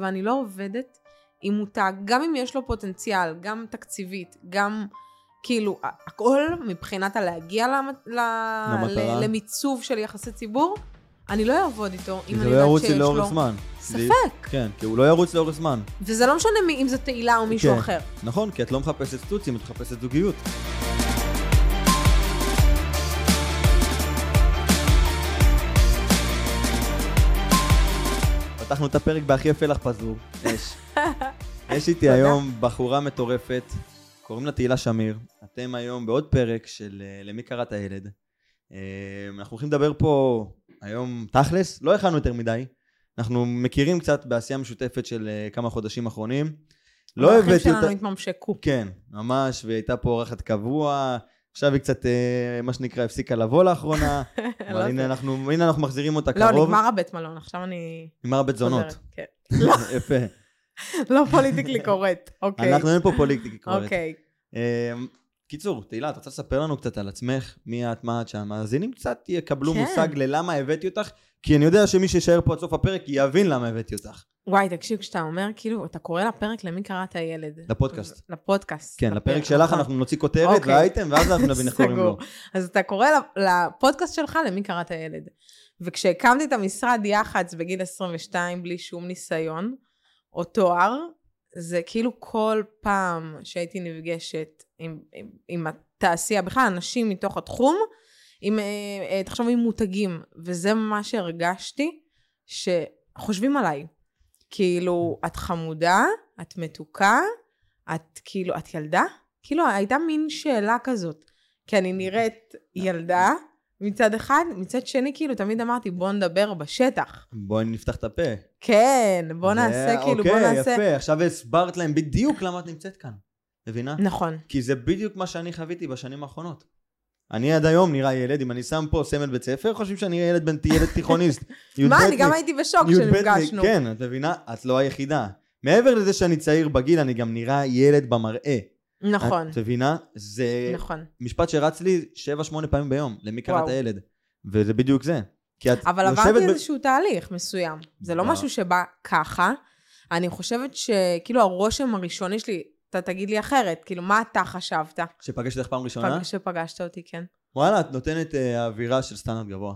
ואני לא עובדת עם מותג, גם אם יש לו פוטנציאל, גם תקציבית, גם כאילו, הכל מבחינת הלהגיע. ל... למיצוב של יחסי ציבור, אני לא אעבוד איתו אם זה אני לא יודעת ירוץ שיש לי לאורך לו זמן. ספק. כן, כי הוא לא ירוץ לאורך זמן. וזה לא משנה מי- אם זו תהילה או מישהו כן. אחר. נכון, כי את לא מחפשת סטוצים, את מחפשת זוגיות. פתחנו את הפרק בהכי יפה לך פזור. יש. יש איתי. היום בחורה מטורפת, קוראים לה תהילה שמיר. אתם היום בעוד פרק של אה, למי קראת הילד. אה, אנחנו הולכים לדבר פה היום תכלס, לא הכנו יותר מדי. אנחנו מכירים קצת בעשייה משותפת של אה, כמה חודשים אחרונים. לא הבאתי שלנו אותה... התממשקו. כן, ממש, והיא הייתה פה אורחת קבוע. עכשיו היא קצת, אה, מה שנקרא, הפסיקה לבוא לאחרונה. אבל לא הנה זה. אנחנו, הנה אנחנו מחזירים אותה לא, קרוב. נגמר הבית מלון, עכשיו אני נגמר בית זונות. כן. יפה. לא פוליטיקלי קורט, אוקיי. אנחנו אין פה פוליטיקי קורט. אוקיי. אה, קיצור, תהילה, את רוצה לספר לנו קצת על עצמך? מי את, מה את, שהמאזינים קצת יקבלו כן. מושג ללמה הבאתי אותך? כי אני יודע שמי שישאר פה עד סוף הפרק יבין למה הבאתי אותך. וואי, תקשיב, כשאתה אומר, כאילו, אתה קורא לפרק למי קראת הילד. לפודקאסט. לפודקאסט. כן, לפרק לפרק, שלך נכון. אנחנו נוציא כותרת אוקיי. ואייטם, ואז אנחנו נבין איך קוראים לו. אז אתה קורא לפודקאסט שלך למי קראת הילד. וכשהקמתי את המשרד יח"צ בגיל 22 בלי שום ניסיון או תואר, זה כאילו כל פעם שהייתי נפגשת עם, עם, עם התעשייה, בכלל אנשים מתוך התחום, עם, אה, אה, תחשוב עם מותגים, וזה מה שהרגשתי, שחושבים עליי. כאילו, את חמודה, את מתוקה, את כאילו, את ילדה? כאילו, הייתה מין שאלה כזאת. כי אני נראית ילדה מצד אחד, מצד שני, כאילו, תמיד אמרתי, בוא נדבר בשטח. בואי נפתח את הפה. כן, בוא נעשה, כאילו, בוא אוקיי, נעשה... יפה, עכשיו הסברת להם בדיוק למה את נמצאת כאן. מבינה? נכון. כי זה בדיוק מה שאני חוויתי בשנים האחרונות. אני עד היום נראה ילד, אם אני שם פה סמל בית ספר, חושבים שאני ילד בן ילד תיכוניסט. מה, אני גם י"בניק, הייתי בשוק י"בניק, כשנפגשנו. כן, את מבינה? את לא היחידה. מעבר לזה שאני צעיר בגיל, אני גם נראה ילד במראה. נכון, את מבינה? זה נכון. משפט שרץ לי 7-8 פעמים ביום, למי קראת וואו. הילד. וזה בדיוק זה. כי את אבל עברתי ב- איזשהו תהליך מסוים. זה לא. משהו שבא ככה. אני חושבת שכאילו הרושם הראשוני שלי, אתה תגיד לי אחרת, כאילו, מה אתה חשבת? שפגשתי אותך פעם ראשונה? כשפגשת אותי, כן. וואלה, את נותנת אה, אווירה של סטנדרט גבוה.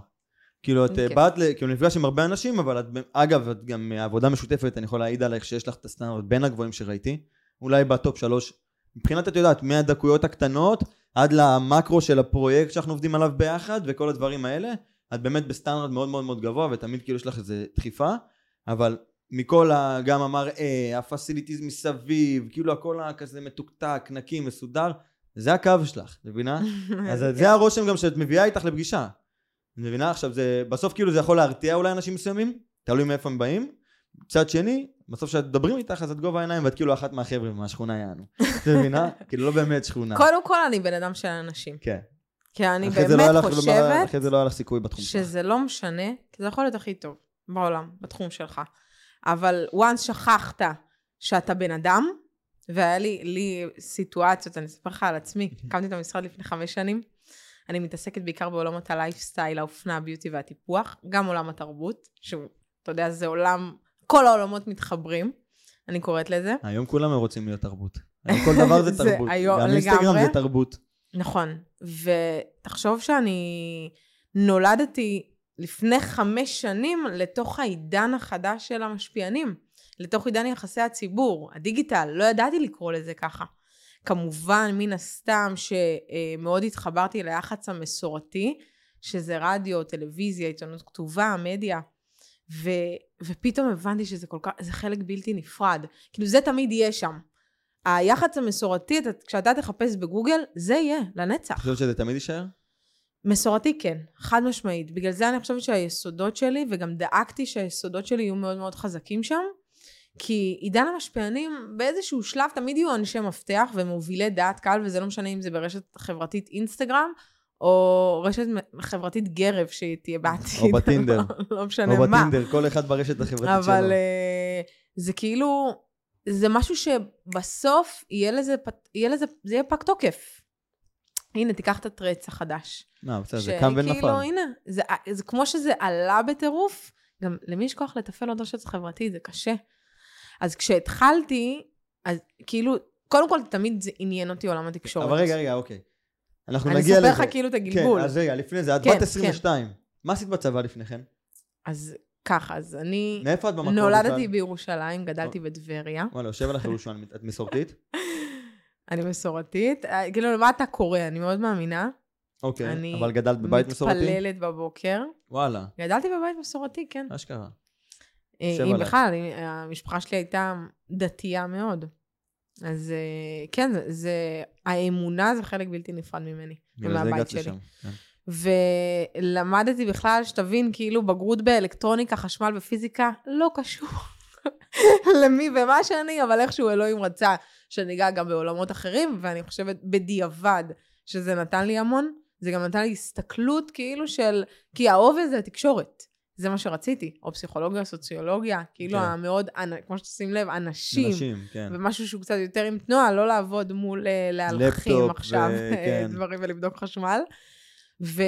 כאילו, את אה, כן. באת, ל- כאילו, נפגש עם הרבה אנשים, אבל את, אגב, את גם מעבודה משותפת, אני יכול להעיד עלייך שיש לך את הסטנדרט בין הגבוהים שראיתי, אולי ב top שלוש. מבחינת, את יודעת, מהדקויות הקטנות עד למקרו של הפרויקט שאנחנו עובדים עליו ביחד, וכל הדברים האלה, את באמת בסטנדרט מאוד מאוד מאוד גבוה, ותמיד כאילו יש לך איזה דחיפה, אבל מכל ה... גם המראה, ה facilities מסביב, כאילו הכל כזה מתוקתק, נקי, מסודר, זה הקו שלך, מבינה? אז כן. זה הרושם גם שאת מביאה איתך לפגישה. מבינה? עכשיו זה, בסוף כאילו זה יכול להרתיע אולי אנשים מסוימים, תלוי מאיפה הם באים. מצד שני, בסוף כשאת מדברים איתך אז את גובה העיניים ואת כאילו אחת מהחבר'ה מהשכונה יענו. את מבינה? כאילו לא באמת שכונה. קודם כל, אני בן אדם של אנשים. כן. כי אני לא באמת חושבת אחרי זה לא היה לך סיכוי בתחום שלך. שזה לא משנה, כי זה יכול להיות הכי טוב בעולם, בתחום שלך. אבל once שכחת שאתה בן אדם, והיה לי, לי סיטואציות, אני אספר לך על עצמי, הקמתי את המשרד לפני חמש שנים, אני מתעסקת בעיקר בעולמות הלייפסטייל, האופנה, הביוטי והטיפוח, גם עולם התרבות, שהוא, אתה יודע, זה עולם, כל העולמות מתחברים, אני קוראת לזה. היום כולם רוצים להיות תרבות. היום כל דבר זה תרבות. היום גם אינסטגרם. זה תרבות. נכון, ותחשוב שאני נולדתי לפני חמש שנים לתוך העידן החדש של המשפיענים, לתוך עידן יחסי הציבור, הדיגיטל, לא ידעתי לקרוא לזה ככה. כמובן, מן הסתם שמאוד התחברתי ליח"צ המסורתי, שזה רדיו, טלוויזיה, עיתונות כתובה, מדיה, ו, ופתאום הבנתי שזה כל כך, זה חלק בלתי נפרד. כאילו זה תמיד יהיה שם. היח"צ המסורתי, אתה- כשאתה תחפש בגוגל, זה יהיה, לנצח. את חושבת שזה תמיד יישאר? מסורתי כן, חד משמעית. בגלל זה אני חושבת שהיסודות שלי, וגם דאגתי שהיסודות שלי יהיו מאוד מאוד חזקים שם, כי עידן המשפיענים, באיזשהו שלב תמיד יהיו אנשי מפתח ומובילי דעת קהל, וזה לא משנה אם זה ברשת חברתית אינסטגרם, או רשת חברתית גרב שתהיה בעתיד. או בטינדר. לא משנה או מה. בטינדר, כל אחד ברשת החברתית שלו. אבל אה, זה כאילו, זה משהו שבסוף יהיה לזה, יהיה לזה, זה יהיה פג תוקף. הנה, תיקח את הטרץ החדש. לא, בסדר, זה קם שכאילו, ונפל. הנה, זה, זה כמו שזה עלה בטירוף, גם למי יש כוח לתפעל עוד רשת חברתית, זה קשה. אז כשהתחלתי, אז כאילו, קודם כל תמיד זה עניין אותי עולם התקשורת. אבל רגע, רגע, אוקיי. אנחנו אני נגיע אספר לזה. לך כאילו את הגלגול. כן, אז רגע, לפני זה, את כן, בת 22. מה עשית בצבא לפני כן? אז ככה, אז אני מאיפה את במקור? נולדתי? בירושלים, גדלתי בטבריה. וואלה, יושב עליך ירושלים, את מסורתית? אני מסורתית. אה, כאילו, למה אתה קורא? אני מאוד מאמינה. אוקיי, אני אבל גדלת בבית מסורתי? מתפללת בבוקר. וואלה, גדלתי בבית מסורתי, כן. אשכרה. אה, אם. בכלל, אם- המשפחה שלי הייתה דתייה מאוד. אז אה, כן, זה- זה, האמונה זה חלק בלתי נפרד ממני, ומהבית שלי. לשם. כן. ולמדתי בכלל, שתבין, כאילו בגרות באלקטרוניקה, חשמל ופיזיקה, לא קשור למי ומה שאני, אבל איכשהו אלוהים רצה שניגע גם בעולמות אחרים, ואני חושבת בדיעבד שזה נתן לי המון. זה גם נתן לי הסתכלות כאילו של, כי העובד זה התקשורת. זה מה שרציתי, או פסיכולוגיה, סוציולוגיה, כאילו כן. המאוד, כמו שתשים לב, אנשים, אנשים, כן. ומשהו שהוא קצת יותר עם תנועה, לא לעבוד מול אה, להלחים לפטופ עכשיו ו- כן. דברים ולבדוק חשמל. ו,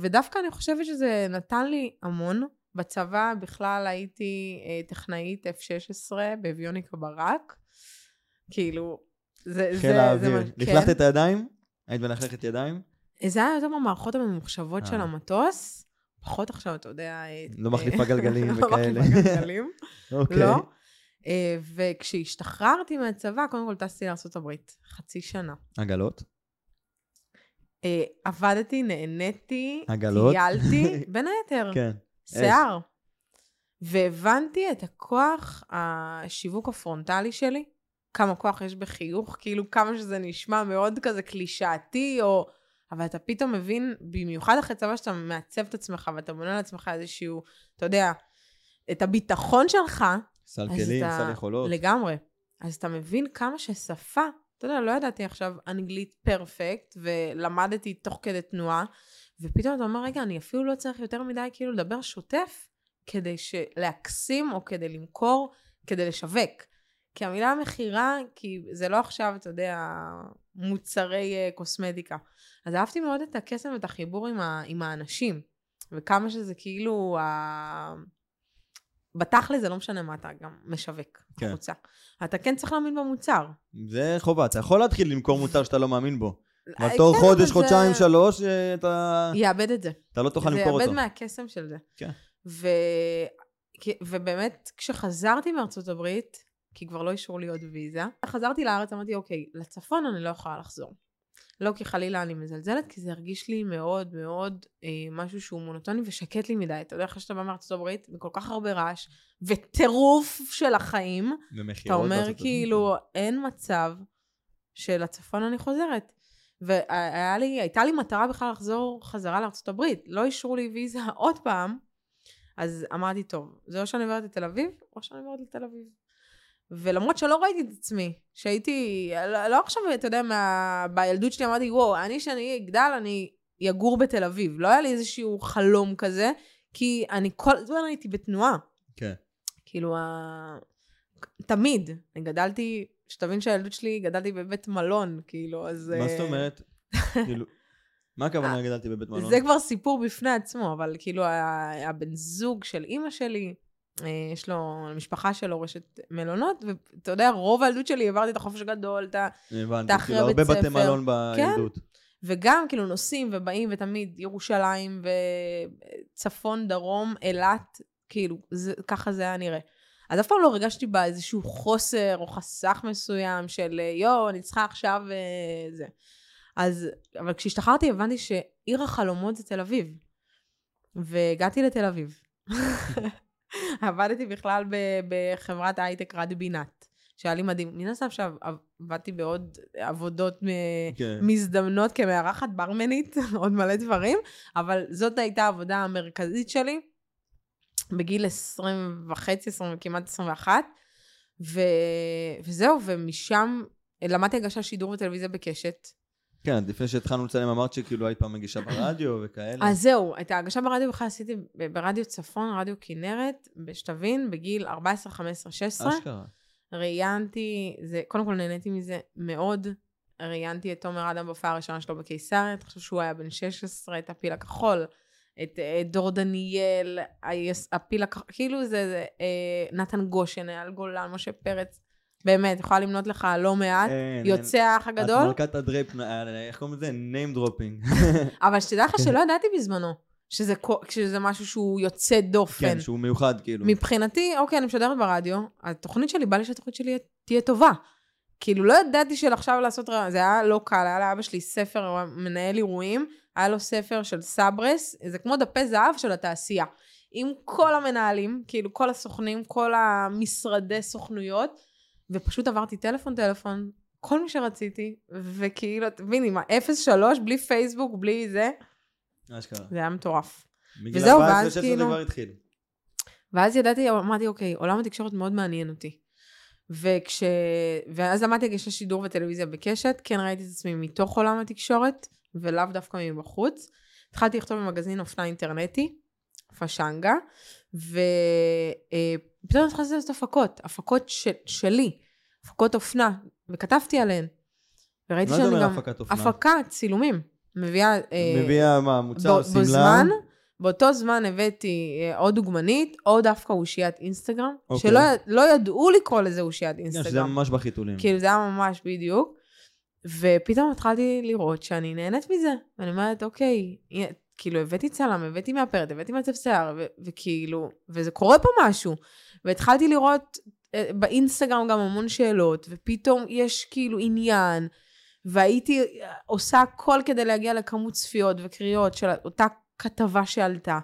ודווקא אני חושבת שזה נתן לי המון. בצבא בכלל הייתי אה, טכנאית F-16 באביוניקה ברק. כאילו, זה, זה, חיל זה האוויר. לכלכת כן. את הידיים? היית מלכלכת ידיים? זה היה יותר במערכות הממוחשבות של אה. המטוס. פחות עכשיו, אתה יודע... אה, לא אה, מחליפה גלגלים לא וכאלה. מחליפה גלגלים. אוקיי. לא. אה, וכשהשתחררתי מהצבא, קודם כל טסתי לארה"ב, חצי שנה. עגלות? אה, עבדתי, נהניתי, עגלות? טיילתי, בין היתר, כן. שיער. והבנתי את הכוח השיווק הפרונטלי שלי, כמה כוח יש בחיוך, כאילו כמה שזה נשמע מאוד כזה קלישאתי, או... אבל אתה פתאום מבין, במיוחד אחרי צבא שאתה מעצב את עצמך ואתה בונה לעצמך איזשהו, אתה יודע, את הביטחון שלך, סל כלים, אתה- סל יכולות. לגמרי. אז אתה מבין כמה ששפה, אתה יודע, לא ידעתי עכשיו אנגלית פרפקט, ולמדתי תוך כדי תנועה, ופתאום אתה אומר, רגע, אני אפילו לא צריך יותר מדי כאילו לדבר שוטף, כדי להקסים או כדי למכור, כדי לשווק. כי המילה מכירה, כי זה לא עכשיו, אתה יודע, מוצרי אה, קוסמטיקה. אז אהבתי מאוד את הקסם ואת החיבור עם, ה- עם האנשים, וכמה שזה כאילו, ה... בתכל'ס זה לא משנה מה אתה גם משווק כן. החוצה. אתה כן צריך להאמין במוצר. זה חובה, אתה יכול להתחיל למכור מוצר שאתה לא מאמין בו. אה, תוך כן, חודש, אבל חודשיים, זה שלוש, אה, אתה יאבד את זה. אתה לא תוכל זה למכור יאבד אותו. מהקסם של זה. כן. ו... ובאמת, כשחזרתי מארצות הברית, כי כבר לא אישרו לי עוד ויזה, חזרתי לארץ, אמרתי, אוקיי, לצפון אני לא יכולה לחזור. לא כי חלילה אני מזלזלת, כי זה הרגיש לי מאוד מאוד אה, משהו שהוא מונוטוני ושקט לי מדי. אתה יודע, אחרי שאתה בא מארצות הברית, וכל כך הרבה רעש, וטירוף של החיים, אתה אומר. כאילו, אין מצב שלצפון אני חוזרת. והיה לי, לי מטרה בכלל לחזור חזרה לארצות הברית. לא אישרו לי ויזה עוד פעם, אז אמרתי, טוב, זה או שאני עוברת לתל אביב, או שאני עוברת לתל אביב. ולמרות שלא ראיתי את עצמי, שהייתי, לא, לא עכשיו, אתה יודע, מה, בילדות שלי אמרתי, וואו, אני, שאני אגדל, אני אגור בתל אביב. לא היה לי איזשהו חלום כזה, כי אני כל הזמן הייתי בתנועה. כן. כאילו, ה... תמיד. אני גדלתי, שתבין שהילדות שלי, גדלתי בבית מלון, כאילו, אז... מה זאת אה, אומרת? כאילו, מה הכוונה גדלתי בבית מלון? זה כבר סיפור בפני עצמו, אבל כאילו, הבן זוג של אימא שלי, אה, יש לו, המשפחה שלו רשת מלונות, ואתה יודע, רוב הילדות שלי העברתי את החופש הגדול, את ה... הבנתי, אתה אחרי כאילו הרבה בית בתי ספר. מלון בילדות. וגם כאילו נוסעים ובאים ותמיד ירושלים וצפון, דרום, אילת, כאילו, זה, ככה זה היה נראה. אז אף פעם לא הרגשתי בה איזשהו חוסר או חסך מסוים של יואו, אני צריכה עכשיו אה, זה. אז, אבל כשהשתחררתי הבנתי שעיר החלומות זה תל אביב. והגעתי לתל אביב. עבדתי בכלל בחברת הייטק רד בינת, שהיה לי מדהים. מן הסתם שעבדתי בעוד עבודות מ- כן. מזדמנות כמארחת ברמנית, עוד מלא דברים, אבל זאת הייתה העבודה המרכזית שלי, בגיל 20 וחצי, 20, כמעט 21, ו... וזהו, ומשם למדתי הגשת שידור וטלוויזיה בקשת. כן, לפני שהתחלנו לצלם אמרת שכאילו היית פעם מגישה ברדיו וכאלה. אז זהו, את ההגשה ברדיו בכלל עשיתי ברדיו צפון, רדיו כנרת, שתבין, בגיל 14, 15, 16. אשכרה. ראיינתי, זה, קודם כל נהניתי מזה מאוד. ראיינתי את תומר אדם בהופעה הראשונה שלו בקיסריה, אתה חושב שהוא היה בן 16, את הפיל הכחול. את אה, דור דניאל, הפיל הכ... כאילו זה, זה אה, נתן גושן, אייל גולן, משה פרץ. באמת, יכולה למנות לך לא מעט. אין, יוצא האח. הגדול. את מלכת ה drop, אה, איך קוראים לזה? name dropping. אבל שתדע לך כן. שלא ידעתי בזמנו, שזה, שזה משהו שהוא יוצא דופן. כן, שהוא מיוחד, כאילו. מבחינתי, אוקיי, אני משדרת ברדיו, התוכנית שלי, בא לי שהתוכנית שלי תהיה טובה. כאילו, לא ידעתי של עכשיו לעשות רעיון, זה היה לא קל, היה לאבא שלי ספר, מנהל אירועים, היה לו ספר של סברס, זה כמו דפי זהב של התעשייה. עם כל המנהלים, כאילו כל הסוכנים, כל המשרדי סוכנויות, ופשוט עברתי טלפון טלפון, כל מי שרציתי, וכאילו, תבין, עם ה-03, בלי פייסבוק, בלי זה, אשכרה. זה היה מטורף. וזהו, 14, ואז 16 כאילו-. ואז ידעתי, אמרתי, אוקיי, עולם התקשורת מאוד מעניין אותי. וכש... ואז למדתי הגשת שידור וטלוויזיה בקשת, כן ראיתי את עצמי מתוך עולם התקשורת, ולאו דווקא מבחוץ. התחלתי לכתוב במגזין אופנה אינטרנטי, פשנגה, ופתאום התחלתי לעשות הפקות, הפקות ש... שלי, הפקות אופנה, וכתבתי עליהן. וראיתי מה זה שאני אומר גם... הפקת אופנה? הפקה, צילומים. מביאה... אה, מביאה מה, מוצר, בו- שמלה? בזמן, באותו זמן הבאתי אה, או דוגמנית, או דווקא אושיית אינסטגרם, אוקיי. שלא לא ידעו לקרוא לזה אושיית כן, שזה אינסטגרם. ממש בחיתולים. כאילו זה היה ממש בדיוק. ופתאום התחלתי לראות שאני נהנית מזה. ואני אומרת, אוקיי, כאילו הבאתי צלם, הבאתי מאפרת, הבאתי מעצב שיער, וכאילו, וזה קורה פה משהו. והתחלתי לראות אה, באינסטגרם גם המון שאלות, ופתאום יש כאילו עניין, והייתי אה, עושה הכל כדי להגיע לכמות צפיות וקריאות של אותה כתבה שעלתה.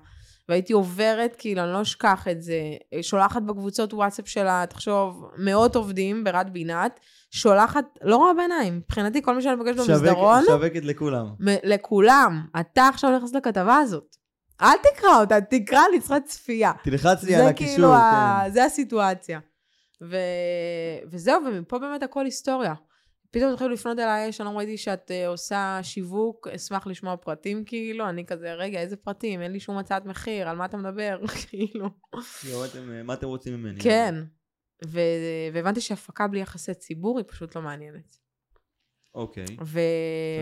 והייתי עוברת, כאילו, אני לא אשכח את זה, אה, שולחת בקבוצות וואטסאפ שלה, תחשוב, מאות עובדים ברד בינת, שולחת, לא רואה בעיניים, מבחינתי כל מי שאני פוגשת במסדרון, שווקת לכולם. מ- לכולם, אתה עכשיו נכנס לכתבה הזאת. אל תקרא אותה, תקרא לי, צריכה צפייה. תלחץ לי זה על הקישור, כאילו, ה... כן. זה הסיטואציה. ו... וזהו, ומפה באמת הכל היסטוריה. פתאום התחילו לפנות אליי, שלום ראיתי שאת uh, עושה שיווק, אשמח לשמוע פרטים כאילו, אני כזה, רגע, איזה פרטים? אין לי שום הצעת מחיר, על מה אתה מדבר? כאילו. מה אתם רוצים ממני? כן. והבנתי שהפקה בלי יחסי ציבור היא פשוט לא מעניינת. אוקיי. ו...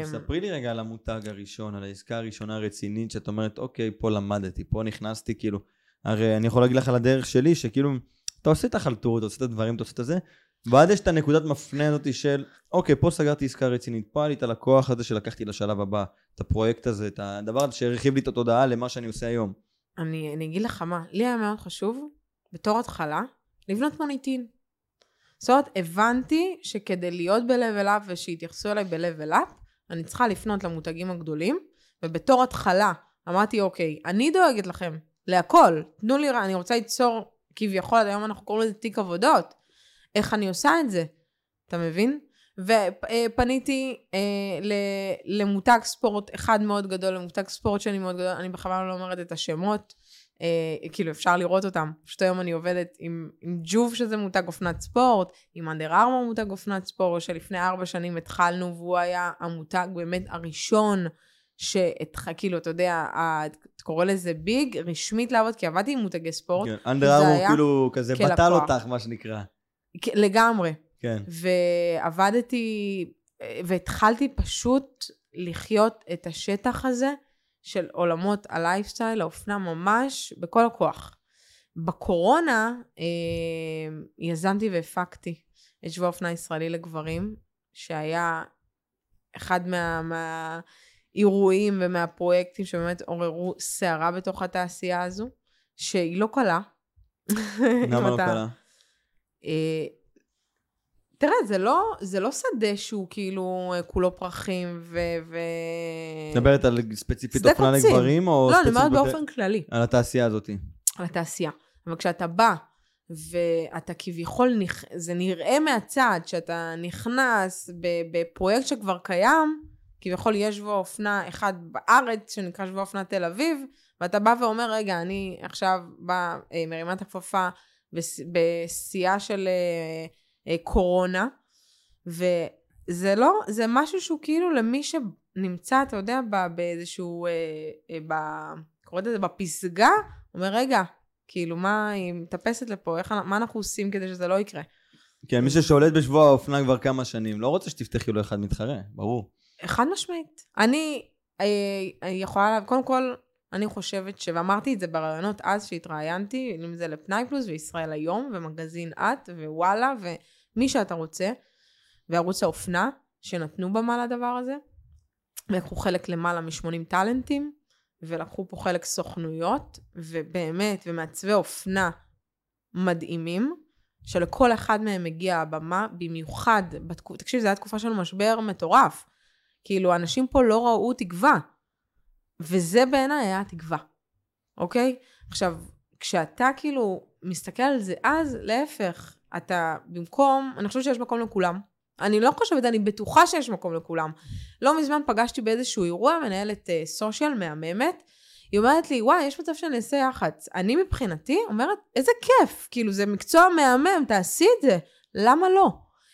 עכשיו, ספרי לי רגע על המותג הראשון, על העסקה הראשונה הרצינית, שאת אומרת, אוקיי, פה למדתי, פה נכנסתי, כאילו, הרי אני יכול להגיד לך על הדרך שלי, שכאילו, אתה עושה את החלטורות, אתה עושה את הדברים, אתה עושה את זה, ואז יש את הנקודת מפנה הזאתי של, אוקיי, פה סגרתי עסקה רצינית, פה היה לי את הלקוח הזה שלקחתי לשלב הבא, את הפרויקט הזה, את הדבר הזה שהרחיב לי את התודעה למה שאני עושה היום. אני, אני אגיד לך מה, לי היה מאוד חשוב, בתור התחלה, לבנות מוניטין. זאת אומרת, הבנתי שכדי להיות ב-level up ושיתייחסו אליי ב-level up, אני צריכה לפנות למותגים הגדולים, ובתור התחלה אמרתי, אוקיי, אני דואגת לכם להכל, תנו לי, אני רוצה ליצור, כביכול, עד היום אנחנו קוראים לזה תיק עבודות. איך אני עושה את זה? אתה מבין? ופניתי אה, ל- למותג ספורט אחד מאוד גדול, למותג ספורט שני מאוד גדול, אני בכוונה לא אומרת את השמות, אה, כאילו אפשר לראות אותם. פשוט היום אני עובדת עם, עם ג'וב שזה מותג אופנת ספורט, עם אנדר ארמור מותג אופנת ספורט, שלפני ארבע שנים התחלנו והוא היה המותג באמת הראשון שכאילו, אתה יודע, אתה קורא לזה ביג, רשמית לעבוד, כי עבדתי עם מותגי ספורט, כן, אנדר ארמור כאילו כזה כלקוח. בטל אותך, מה שנקרא. כ- לגמרי. כן. ועבדתי, והתחלתי פשוט לחיות את השטח הזה של עולמות הלייפסטייל, האופנה ממש בכל הכוח. בקורונה אה, יזמתי והפקתי את שבוע אופנה ישראלי לגברים, שהיה אחד מה, מהאירועים ומהפרויקטים שבאמת עוררו סערה בתוך התעשייה הזו, שהיא לא קלה. למה לא אתה- קלה? אה, תראה, זה לא, זה לא שדה שהוא כאילו אה, כולו פרחים ו... ו... מדברת על ספציפית אופנה. לגברים, או לא, אני אומרת ספציפית באופן כללי, על התעשייה הזאת? על התעשייה. אבל כשאתה בא ואתה כביכול, נכ... זה נראה מהצד שאתה נכנס בפרויקט שכבר קיים, כביכול יש שבוע אופנה אחד בארץ שנקרא שבוע אופנה תל אביב, ואתה בא ואומר, רגע, אני עכשיו באה, אה, מרימה את הכפפה בש- בשיאה של אה, קורונה, וזה לא, זה משהו שהוא כאילו למי שנמצא, אתה יודע, באיזשהו, אה, אה, ב... קוראת לזה בפסגה, אומר, רגע, כאילו, מה, היא מטפסת לפה, איך, מה אנחנו עושים כדי שזה לא יקרה? כן, מי ששולט בשבוע האופנה כבר כמה שנים, לא רוצה שתפתחי לו אחד מתחרה, ברור. חד משמעית. אני אה, יכולה, לה- קודם כל, אני חושבת ש... ואמרתי את זה בראיונות אז שהתראיינתי, אם זה לפנאי פלוס וישראל היום, ומגזין את, ווואלה, ומי שאתה רוצה, וערוץ האופנה, שנתנו במה לדבר הזה. לקחו חלק למעלה מ-80 טאלנטים, ולקחו פה חלק סוכנויות, ובאמת, ומעצבי אופנה מדהימים, שלכל אחד מהם הגיעה הבמה, במיוחד, בתקופ... תקשיב, זו הייתה תקופה של משבר מטורף. כאילו, אנשים פה לא ראו תקווה. וזה בעיניי היה התקווה, אוקיי? עכשיו, כשאתה כאילו מסתכל על זה אז, להפך, אתה במקום, אני חושבת שיש מקום לכולם. אני לא חושבת, אני בטוחה שיש מקום לכולם. לא מזמן פגשתי באיזשהו אירוע מנהלת uh, סושיאל מהממת, היא אומרת לי, וואי, יש מצב שאני אעשה יח"צ. אני מבחינתי אומרת, איזה כיף, כאילו, זה מקצוע מהמם, תעשי את זה. למה לא?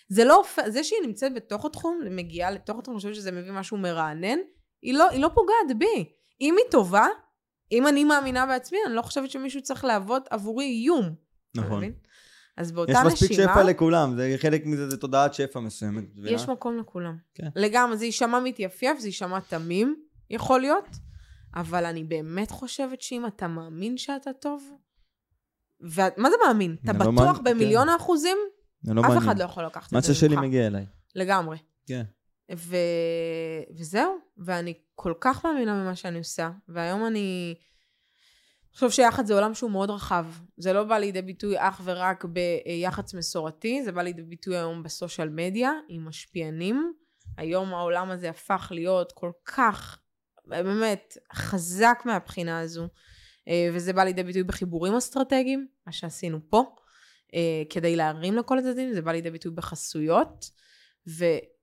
זה לא, זה שהיא נמצאת בתוך התחום, מגיעה לתוך התחום, אני חושבת שזה מביא משהו מרענן, היא לא, היא לא פוגעת בי. אם היא טובה, אם אני מאמינה בעצמי, אני לא חושבת שמישהו צריך להוות עבורי איום. נכון. אז באותה נשימה... יש מספיק שפע לכולם, זה חלק מזה, זה תודעת שפע מסוימת. יש מקום לכולם. כן. לגמרי, זה יישמע מתייפייף, זה יישמע תמים, יכול להיות, אבל אני באמת חושבת שאם אתה מאמין שאתה טוב, ומה זה מאמין? אתה לא בטוח מאמין, במיליון כן. האחוזים? לא אף מעניין. אחד לא יכול לקחת מה את זה ששלי ממך. מגיע אליי. לגמרי. כן. ו... וזהו, ואני כל כך מאמינה במה שאני עושה, והיום אני... אני חושב שיח"צ זה עולם שהוא מאוד רחב. זה לא בא לידי ביטוי אך ורק ביח"צ מסורתי, זה בא לידי ביטוי היום בסושיאל מדיה, עם משפיענים. היום העולם הזה הפך להיות כל כך, באמת, חזק מהבחינה הזו, אה, וזה בא לידי ביטוי בחיבורים אסטרטגיים, מה שעשינו פה, אה, כדי להרים לכל הצדדים, זה בא לידי ביטוי בחסויות,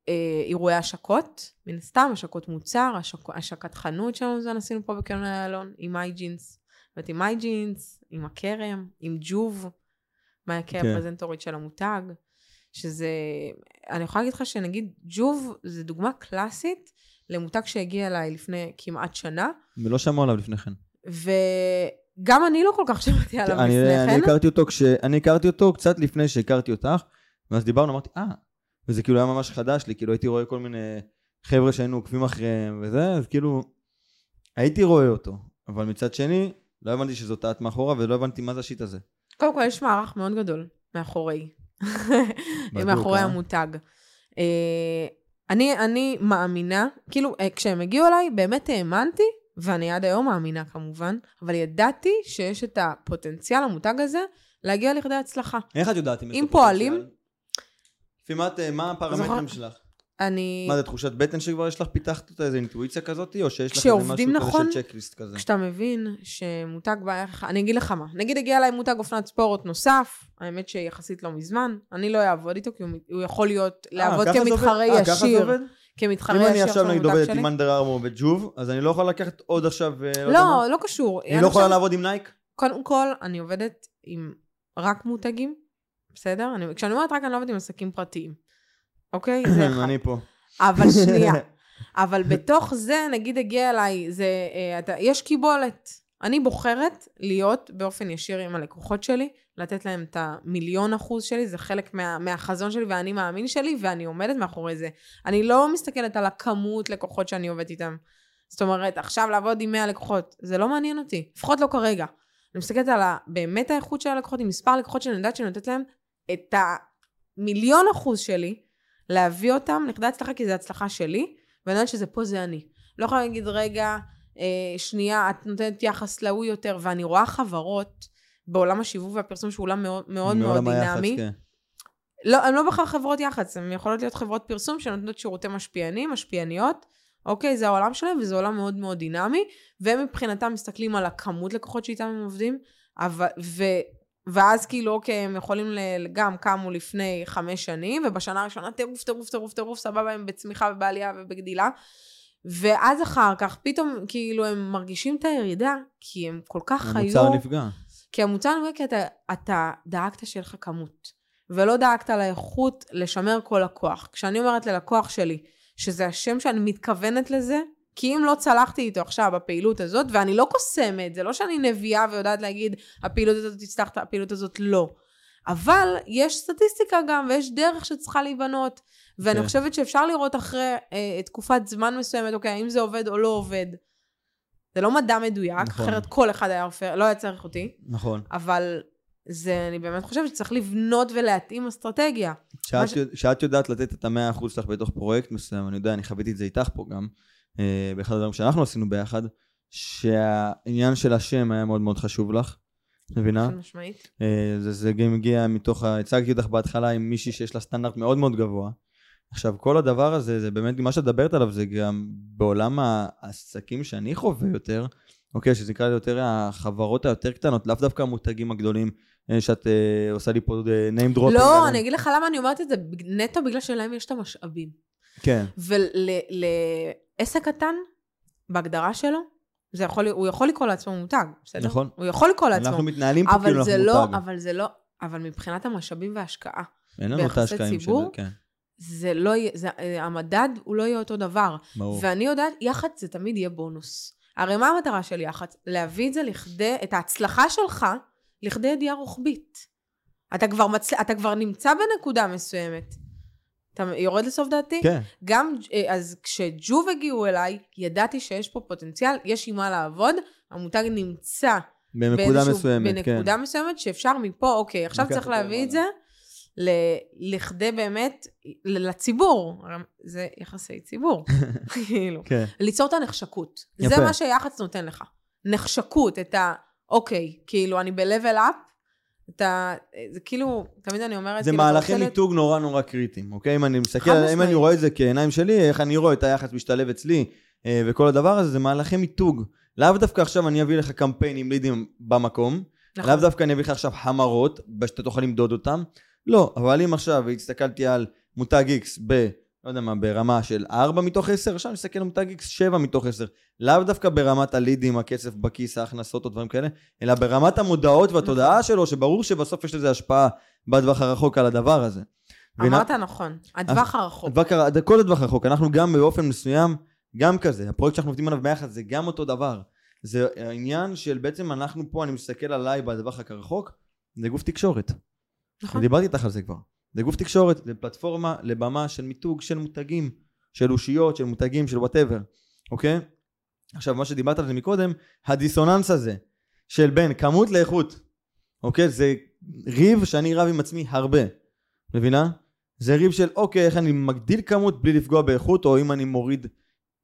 ואירועי השקות, מן הסתם, השקות מוצר, השק... השקת חנות זה עשינו פה בקרן איילון, עם איי ג'ינס. זאת עם איי ג'ינס, עם הכרם, עם ג'וב, מייקה כן. הפרזנטורית של המותג, שזה, אני יכולה להגיד לך שנגיד ג'וב זה דוגמה קלאסית למותג שהגיע אליי לפני כמעט שנה, ולא שמעו עליו לפני כן. וגם אני לא כל כך שמעתי עליו אני, לפני אני כן. הכרתי אותו כש... אני הכרתי אותו קצת לפני שהכרתי אותך, ואז דיברנו, אמרתי, אה, וזה כאילו היה ממש חדש לי, כאילו הייתי רואה כל מיני חבר'ה שהיינו עוקבים אחריהם וזה, אז כאילו, הייתי רואה אותו, אבל מצד שני, לא הבנתי שזאת טעת מאחורה, ולא הבנתי מה זה השיט הזה. קודם כל יש מערך מאוד גדול מאחורי, בדוק, מאחורי אה? המותג. אה, אני, אני מאמינה, כאילו, אה, כשהם הגיעו אליי, באמת האמנתי, ואני עד היום מאמינה כמובן, אבל ידעתי שיש את הפוטנציאל המותג הזה להגיע לכדי הצלחה. איך את יודעת אם יש אם לו פוטנציאל? פועלים- לפי מה, את- מה הפרמטרים שלך? אני... מה זה תחושת בטן שכבר יש לך, פיתחת אותה איזה אינטואיציה כזאת, או שיש לך איזה משהו נכון, כזה של checklist כזה? כשאתה מבין שמותג בערך, אני אגיד לך מה, נגיד הגיע אליי מותג אופנת ספורט נוסף, האמת שיחסית לא מזמן, אני לא אעבוד איתו, כי הוא, יכול להיות, לעבוד אה, ככה זה כמתחרה עובד? אה, ככה זה ישיר, עובד? כמתחרה אם ישיר אני עכשיו של נגיד המותג עובדת שלי. עם Under Armour וג'וב, אז אני לא יכול לקחת עוד עכשיו, אה, מה? לא, לא קשור. אני לא יכולה לעבוד עם Nike? קודם כל, אני עובדת עם רק מותגים, בסדר? אני, כשאני אומרת רק, אני לא עובדת עם עסקים פרטיים, אוקיי? זה אחד. אני פה. אבל שנייה. אבל בתוך זה, נגיד הגיע אליי, זה, אה, אתה, יש קיבולת. אני בוחרת להיות באופן ישיר עם הלקוחות שלי, לתת להם את המיליון אחוז שלי, זה חלק מה, מהחזון שלי והאני מאמין שלי, ואני עומדת מאחורי זה. אני לא מסתכלת על הכמות לקוחות שאני עובדת איתם. זאת אומרת, עכשיו לעבוד עם 100 לקוחות, זה לא מעניין אותי, לפחות לא כרגע. אני מסתכלת על ה- באמת האיכות של הלקוחות, עם מספר לקוחות שאני יודעת שאני נותנת להם את המיליון אחוז שלי, להביא אותם לכדי הצלחה, כי זו הצלחה שלי, ואני יודעת שזה פה זה אני. לא יכולה להגיד, רגע, אה, שנייה, את נותנת יחס להוא יותר, ואני רואה חברות בעולם השיווק והפרסום שהוא עולם מאוד מאוד, מאוד מעולם היח"צ, דינמי. כן. לא, הן לא בכלל חברות יח"צ, הן יכולות להיות חברות פרסום שנותנות שירותי משפיענים, משפיעניות. אוקיי, זה העולם שלהם, וזה עולם מאוד מאוד דינמי, והם מבחינתם מסתכלים על הכמות לקוחות שאיתם הם עובדים, אבל, ואז כאילו, אוקיי, הם יכולים ל, גם קמו לפני חמש שנים, ובשנה הראשונה טירוף, טירוף, טירוף, טירוף, סבבה, הם בצמיחה ובעלייה ובגדילה. ואז אחר כך, פתאום, כאילו, הם מרגישים את הירידה, כי הם כל כך היו... המוצר נפגע. כי המוצר נפגע כי אתה, אתה דאגת שיהיה לך כמות, ולא דאגת לאיכות לשמר כל לקוח. כשאני אומרת ללקוח שלי שזה השם שאני מתכוונת לזה, כי אם לא צלחתי איתו עכשיו בפעילות הזאת, ואני לא קוסמת, זה לא שאני נביאה ויודעת להגיד, הפעילות הזאת תצלח, הפעילות הזאת לא. אבל יש סטטיסטיקה גם, ויש דרך שצריכה להיבנות. ואני כן. חושבת שאפשר לראות אחרי אה, תקופת זמן מסוימת, אוקיי, האם זה עובד או לא עובד. זה לא מדע מדויק, נכון. אחרת כל אחד היה עופר, לא היה צריך אותי, נכון. אבל זה, אני באמת חושבת שצריך לבנות ולהתאים אסטרטגיה. שאת, ש- שאת יודעת לתת את המאה אחוז שלך בתוך פרויקט מסוים, אני יודע, אני חוויתי את זה איתך פה גם, באחד הדברים שאנחנו עשינו ביחד, שהעניין של השם היה מאוד מאוד חשוב לך, מבינה? חד משמעית. אה, זה, זה גם הגיע מתוך, הצגתי אותך בהתחלה עם מישהי שיש לה סטנדרט מאוד מאוד גבוה. עכשיו, כל הדבר הזה, זה באמת, מה שאת מדברת עליו, זה גם בעולם העסקים שאני חווה יותר, אוקיי, שזה נקרא יותר החברות היותר קטנות, לאו דווקא המותגים הגדולים, אה, שאת אה, עושה לי פה אה, name dropping. לא. אני אגיד לך למה אני אומרת את זה, נטו בגלל שלהם יש את המשאבים. כן, ולעסק קטן, בהגדרה שלו, זה יכול, הוא יכול לקרוא לעצמו מותג, בסדר? נכון. הוא יכול לקרוא לעצמו. אנחנו מתנהלים פה כאילו אנחנו לא, מותג. אבל זה לא, אבל מבחינת המשאבים וההשקעה, אין לנו את ההשקעים של ציבור, זה, כן, זה לא יהיה, זה, המדד הוא לא יהיה אותו דבר. ברור. ואני יודעת, יח"צ זה תמיד יהיה בונוס. הרי מה המטרה של יח"צ? להביא את זה לכדי, את ההצלחה שלך, לכדי ידיעה רוחבית. אתה כבר, מצ... אתה כבר נמצא בנקודה מסוימת. אתה יורד לסוף דעתי? כן, גם, אה, אז כשג'וב הגיעו אליי, ידעתי שיש פה פוטנציאל, יש עם מה לעבוד, המותג נמצא בנקודה מסוימת, כן. בנקודה מסוימת, שאפשר מפה, אוקיי, עכשיו צריך להביא את. זה ל- לכדי באמת, לציבור. זה יחסי ציבור, כאילו. כן, ליצור את הנחשקות. יפה. זה מה שיח"צ נותן לך. נחשקות, את ה... אוקיי, כאילו, אני ב-level up, את ה... זה כאילו, תמיד אני אומרת, זה כאילו, אתה מהלכי מיתוג נורא נורא קריטיים, אוקיי? אם אני מסתכל, אם אני. רואה את זה כעיניים שלי, איך אני רואה את היחס משתלב אצלי, אה, וכל הדבר הזה, זה מהלכי מיתוג. לאו דווקא עכשיו אני אביא לך קמפיין עם לידים במקום, נכון. לאו דווקא אני אביא לך עכשיו המרות, שאתה תוכל למדוד אותם. לא, אבל אם עכשיו הסתכלתי על מותג X ב... לא יודע מה, ברמה של 4 מתוך 10, עכשיו אני מסתכל על מותג X 7 מתוך 10. לאו דווקא ברמת הלידים, הכסף בכיס, ההכנסות או דברים כאלה, אלא ברמת המודעות והתודעה נכון. שלו, שברור שבסוף יש לזה השפעה בטווח הרחוק על הדבר הזה. אמרת נכון, הטווח הרחוק. הר- כל הטווח הרחוק, אנחנו גם באופן מסוים, גם כזה, הפרויקט שאנחנו עובדים עליו ביחד זה גם אותו דבר. זה העניין של בעצם אנחנו פה, אני מסתכל עליי בטווח הרחוק, זה גוף תקשורת. נכון. דיברתי איתך על זה כבר. זה גוף תקשורת, זה פלטפורמה לבמה של מיתוג של מותגים, של אושיות, של מותגים, של whatever, אוקיי? עכשיו, מה שדיברת על זה מקודם, הדיסוננס הזה של בין כמות לאיכות, אוקיי? זה ריב שאני רב עם עצמי הרבה, מבינה? זה ריב של אוקיי, איך אני מגדיל כמות בלי לפגוע באיכות, או אם אני מוריד,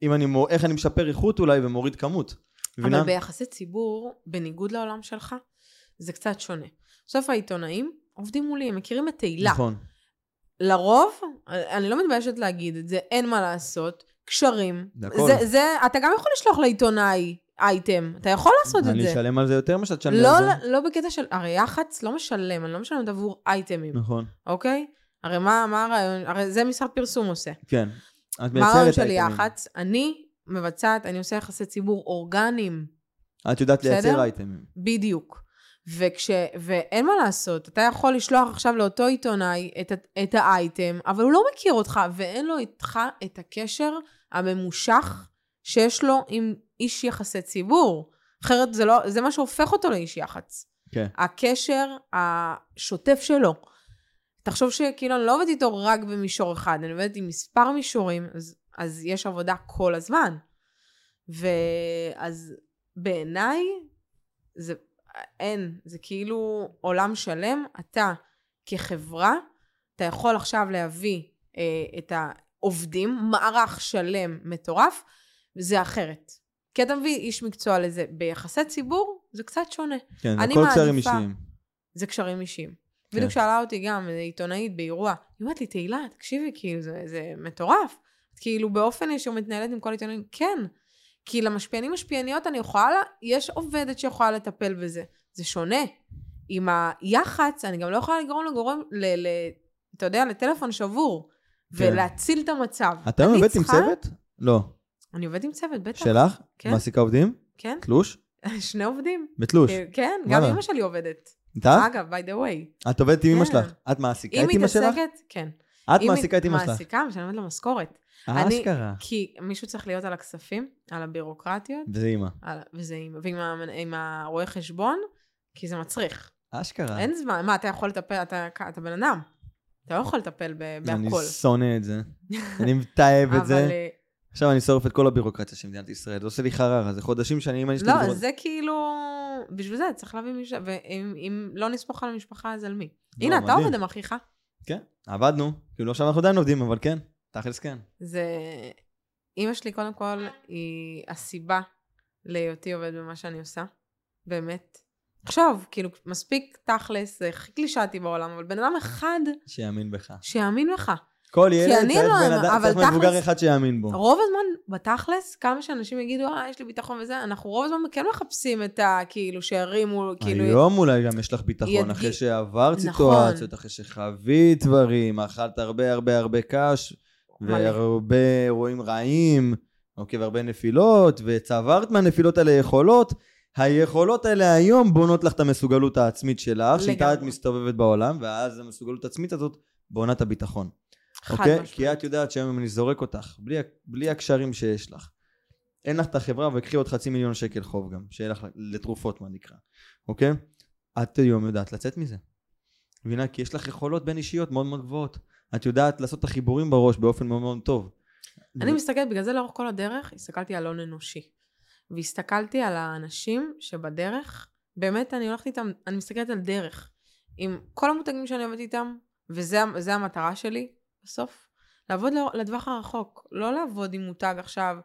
אם אני, מור- איך אני משפר איכות אולי ומוריד כמות. מבינה? אבל ביחסי ציבור, בניגוד לעולם שלך, זה קצת שונה. בסוף העיתונאים עובדים מולי, הם מכירים את תהילה. נכון. לרוב, אני לא מתביישת להגיד את זה, אין מה לעשות, קשרים. זה. זה, זה, אתה גם יכול לשלוח לעיתונאי אייטם, אתה יכול לעשות את אני זה. אשלם על זה יותר ממה שאת תשלם לא, על זה. לא, לא בקטע של, הרי יח"צ לא משלם, אני לא משלמת עבור אייטמים, נכון. אוקיי? הרי מה, מה הרעיון? הרי זה משרד פרסום עושה. כן. את מה הרעיון של. יח"צ? אני מבצעת, אני עושה יחסי ציבור אורגניים. את יודעת? לייצר אייטמים. בדיוק. וכש... ואין מה לעשות, אתה יכול לשלוח עכשיו לאותו עיתונאי את, את האייטם, אבל הוא לא מכיר אותך, ואין לו איתך את הקשר הממושך שיש לו עם איש יחסי ציבור. אחרת זה, לא, זה מה שהופך אותו לאיש יח"צ. כן. הקשר השוטף שלו. תחשוב שכאילו אני לא עובדת איתו רק במישור אחד, אני עובדת עם מספר מישורים, אז, אז יש עבודה כל הזמן. ואז בעיניי, זה אין, זה כאילו עולם שלם. אתה כחברה, אתה יכול עכשיו להביא אה, את העובדים, מערך שלם מטורף, וזה אחרת. כי אתה מביא איש מקצוע לזה. ביחסי ציבור, זה קצת שונה. כן, הכל קשרים אישיים. זה קשרים אישיים. כן. בדיוק שאלה אותי גם עיתונאית באירוע, היא אומרת לי, תהילה, תקשיבי, כאילו, זה, זה מטורף. את כאילו באופן ישיר מתנהלת עם כל עיתונאים, כן. כי למשפיענים משפיעניות אני יכולה, לה- יש עובדת שיכולה לטפל בזה. זה שונה. עם היח"צ, אני גם לא יכולה לגרום לגורם, ל, ל, אתה יודע, לטלפון שבור, כן. ולהציל את המצב. את היום אני עובדת עם צריכה- צוות? לא. אני עובדת עם צוות, בטח. שלך? כן. מעסיקה עובדים? כן, תלוש? שני עובדים. בתלוש. כן, גם. אמא שלי עובדת. איתך? אגב, by the way. את עובדת עם אמא כן. שלך? את מעסיקה היא את אמא שלך? מתעסקת, כן. את היא מעסיקה את אמא שלך? מעסיקה, משלמת לה משכורת. אני- אשכרה. כי מישהו צריך להיות על הכספים, על הבירוקרטיות, וזה אמא. על, וזה עם, ועם עם הרואה חשבון, כי זה מצריך. אשכרה. אין זמן, מה, אתה יכול לטפל, אתה, אתה בן אדם. אתה לא יכול לטפל אני בהכל. שונא את זה. אני מתעב את זה. אה, עכשיו אני שורף את כל הבירוקרטיה של מדינת ישראל, זה עושה לי חררה, זה חודשים שאני, אני אשתי... לא, זה כאילו... בשביל זה צריך להביא מישהו, ואם אם לא נסמוך על המשפחה, אז על מי? לא, הנה, אתה. עובד עם אחיך. כן, עבדנו, כאילו עכשיו אנחנו עדיין עובדים, אבל כן, תכלס כן. זה... אימא שלי, קודם כל, היא הסיבה להיותי עובד במה שאני עושה. באמת. עכשיו, כאילו, מספיק תכלס, זה הכי קלישאתי בעולם, אבל בן אדם אחד שיאמין בך. שיאמין בך. כל ילד צריך לא בן אדם, צריך מבוגר תכלס- אחד שיאמין בו. רוב הזמן, בתכלס, כמה שאנשים יגידו, אה, יש לי ביטחון וזה, אנחנו רוב הזמן כן מחפשים את ה... כאילו, שירימו, כאילו... היום אולי גם יש לך ביטחון, ידגי- אחרי שעברת נכון. סיטואציות, אחרי שחווית דברים, אכלת הרבה הרבה הרבה קש. והרבה אירועים רעים, אוקיי, והרבה נפילות, וצברת מהנפילות האלה יכולות. היכולות האלה היום בונות לך את המסוגלות העצמית שלך, שאיתה את. מסתובבת בעולם, ואז המסוגלות העצמית הזאת בונה את הביטחון. חד אוקיי? משמעית. כי את יודעת שהיום אם אני זורק אותך, בלי, בלי הקשרים שיש לך, אין לך את החברה וקחי עוד חצי מיליון שקל חוב גם, שיהיה לך לתרופות מה נקרא, אוקיי? את היום יודעת לצאת מזה. מבינה? כי יש לך יכולות בין אישיות מאוד מאוד גבוהות. את יודעת לעשות את החיבורים בראש באופן מאוד מאוד טוב. אני מסתכלת, בגלל זה לאורך כל הדרך, הסתכלתי על הון אנושי. והסתכלתי על האנשים שבדרך, באמת אני הולכת איתם, אני מסתכלת על דרך. עם כל המותגים שאני עובדת איתם, וזה זה המטרה שלי בסוף, לעבוד לטווח הרחוק. לא לעבוד עם מותג עכשיו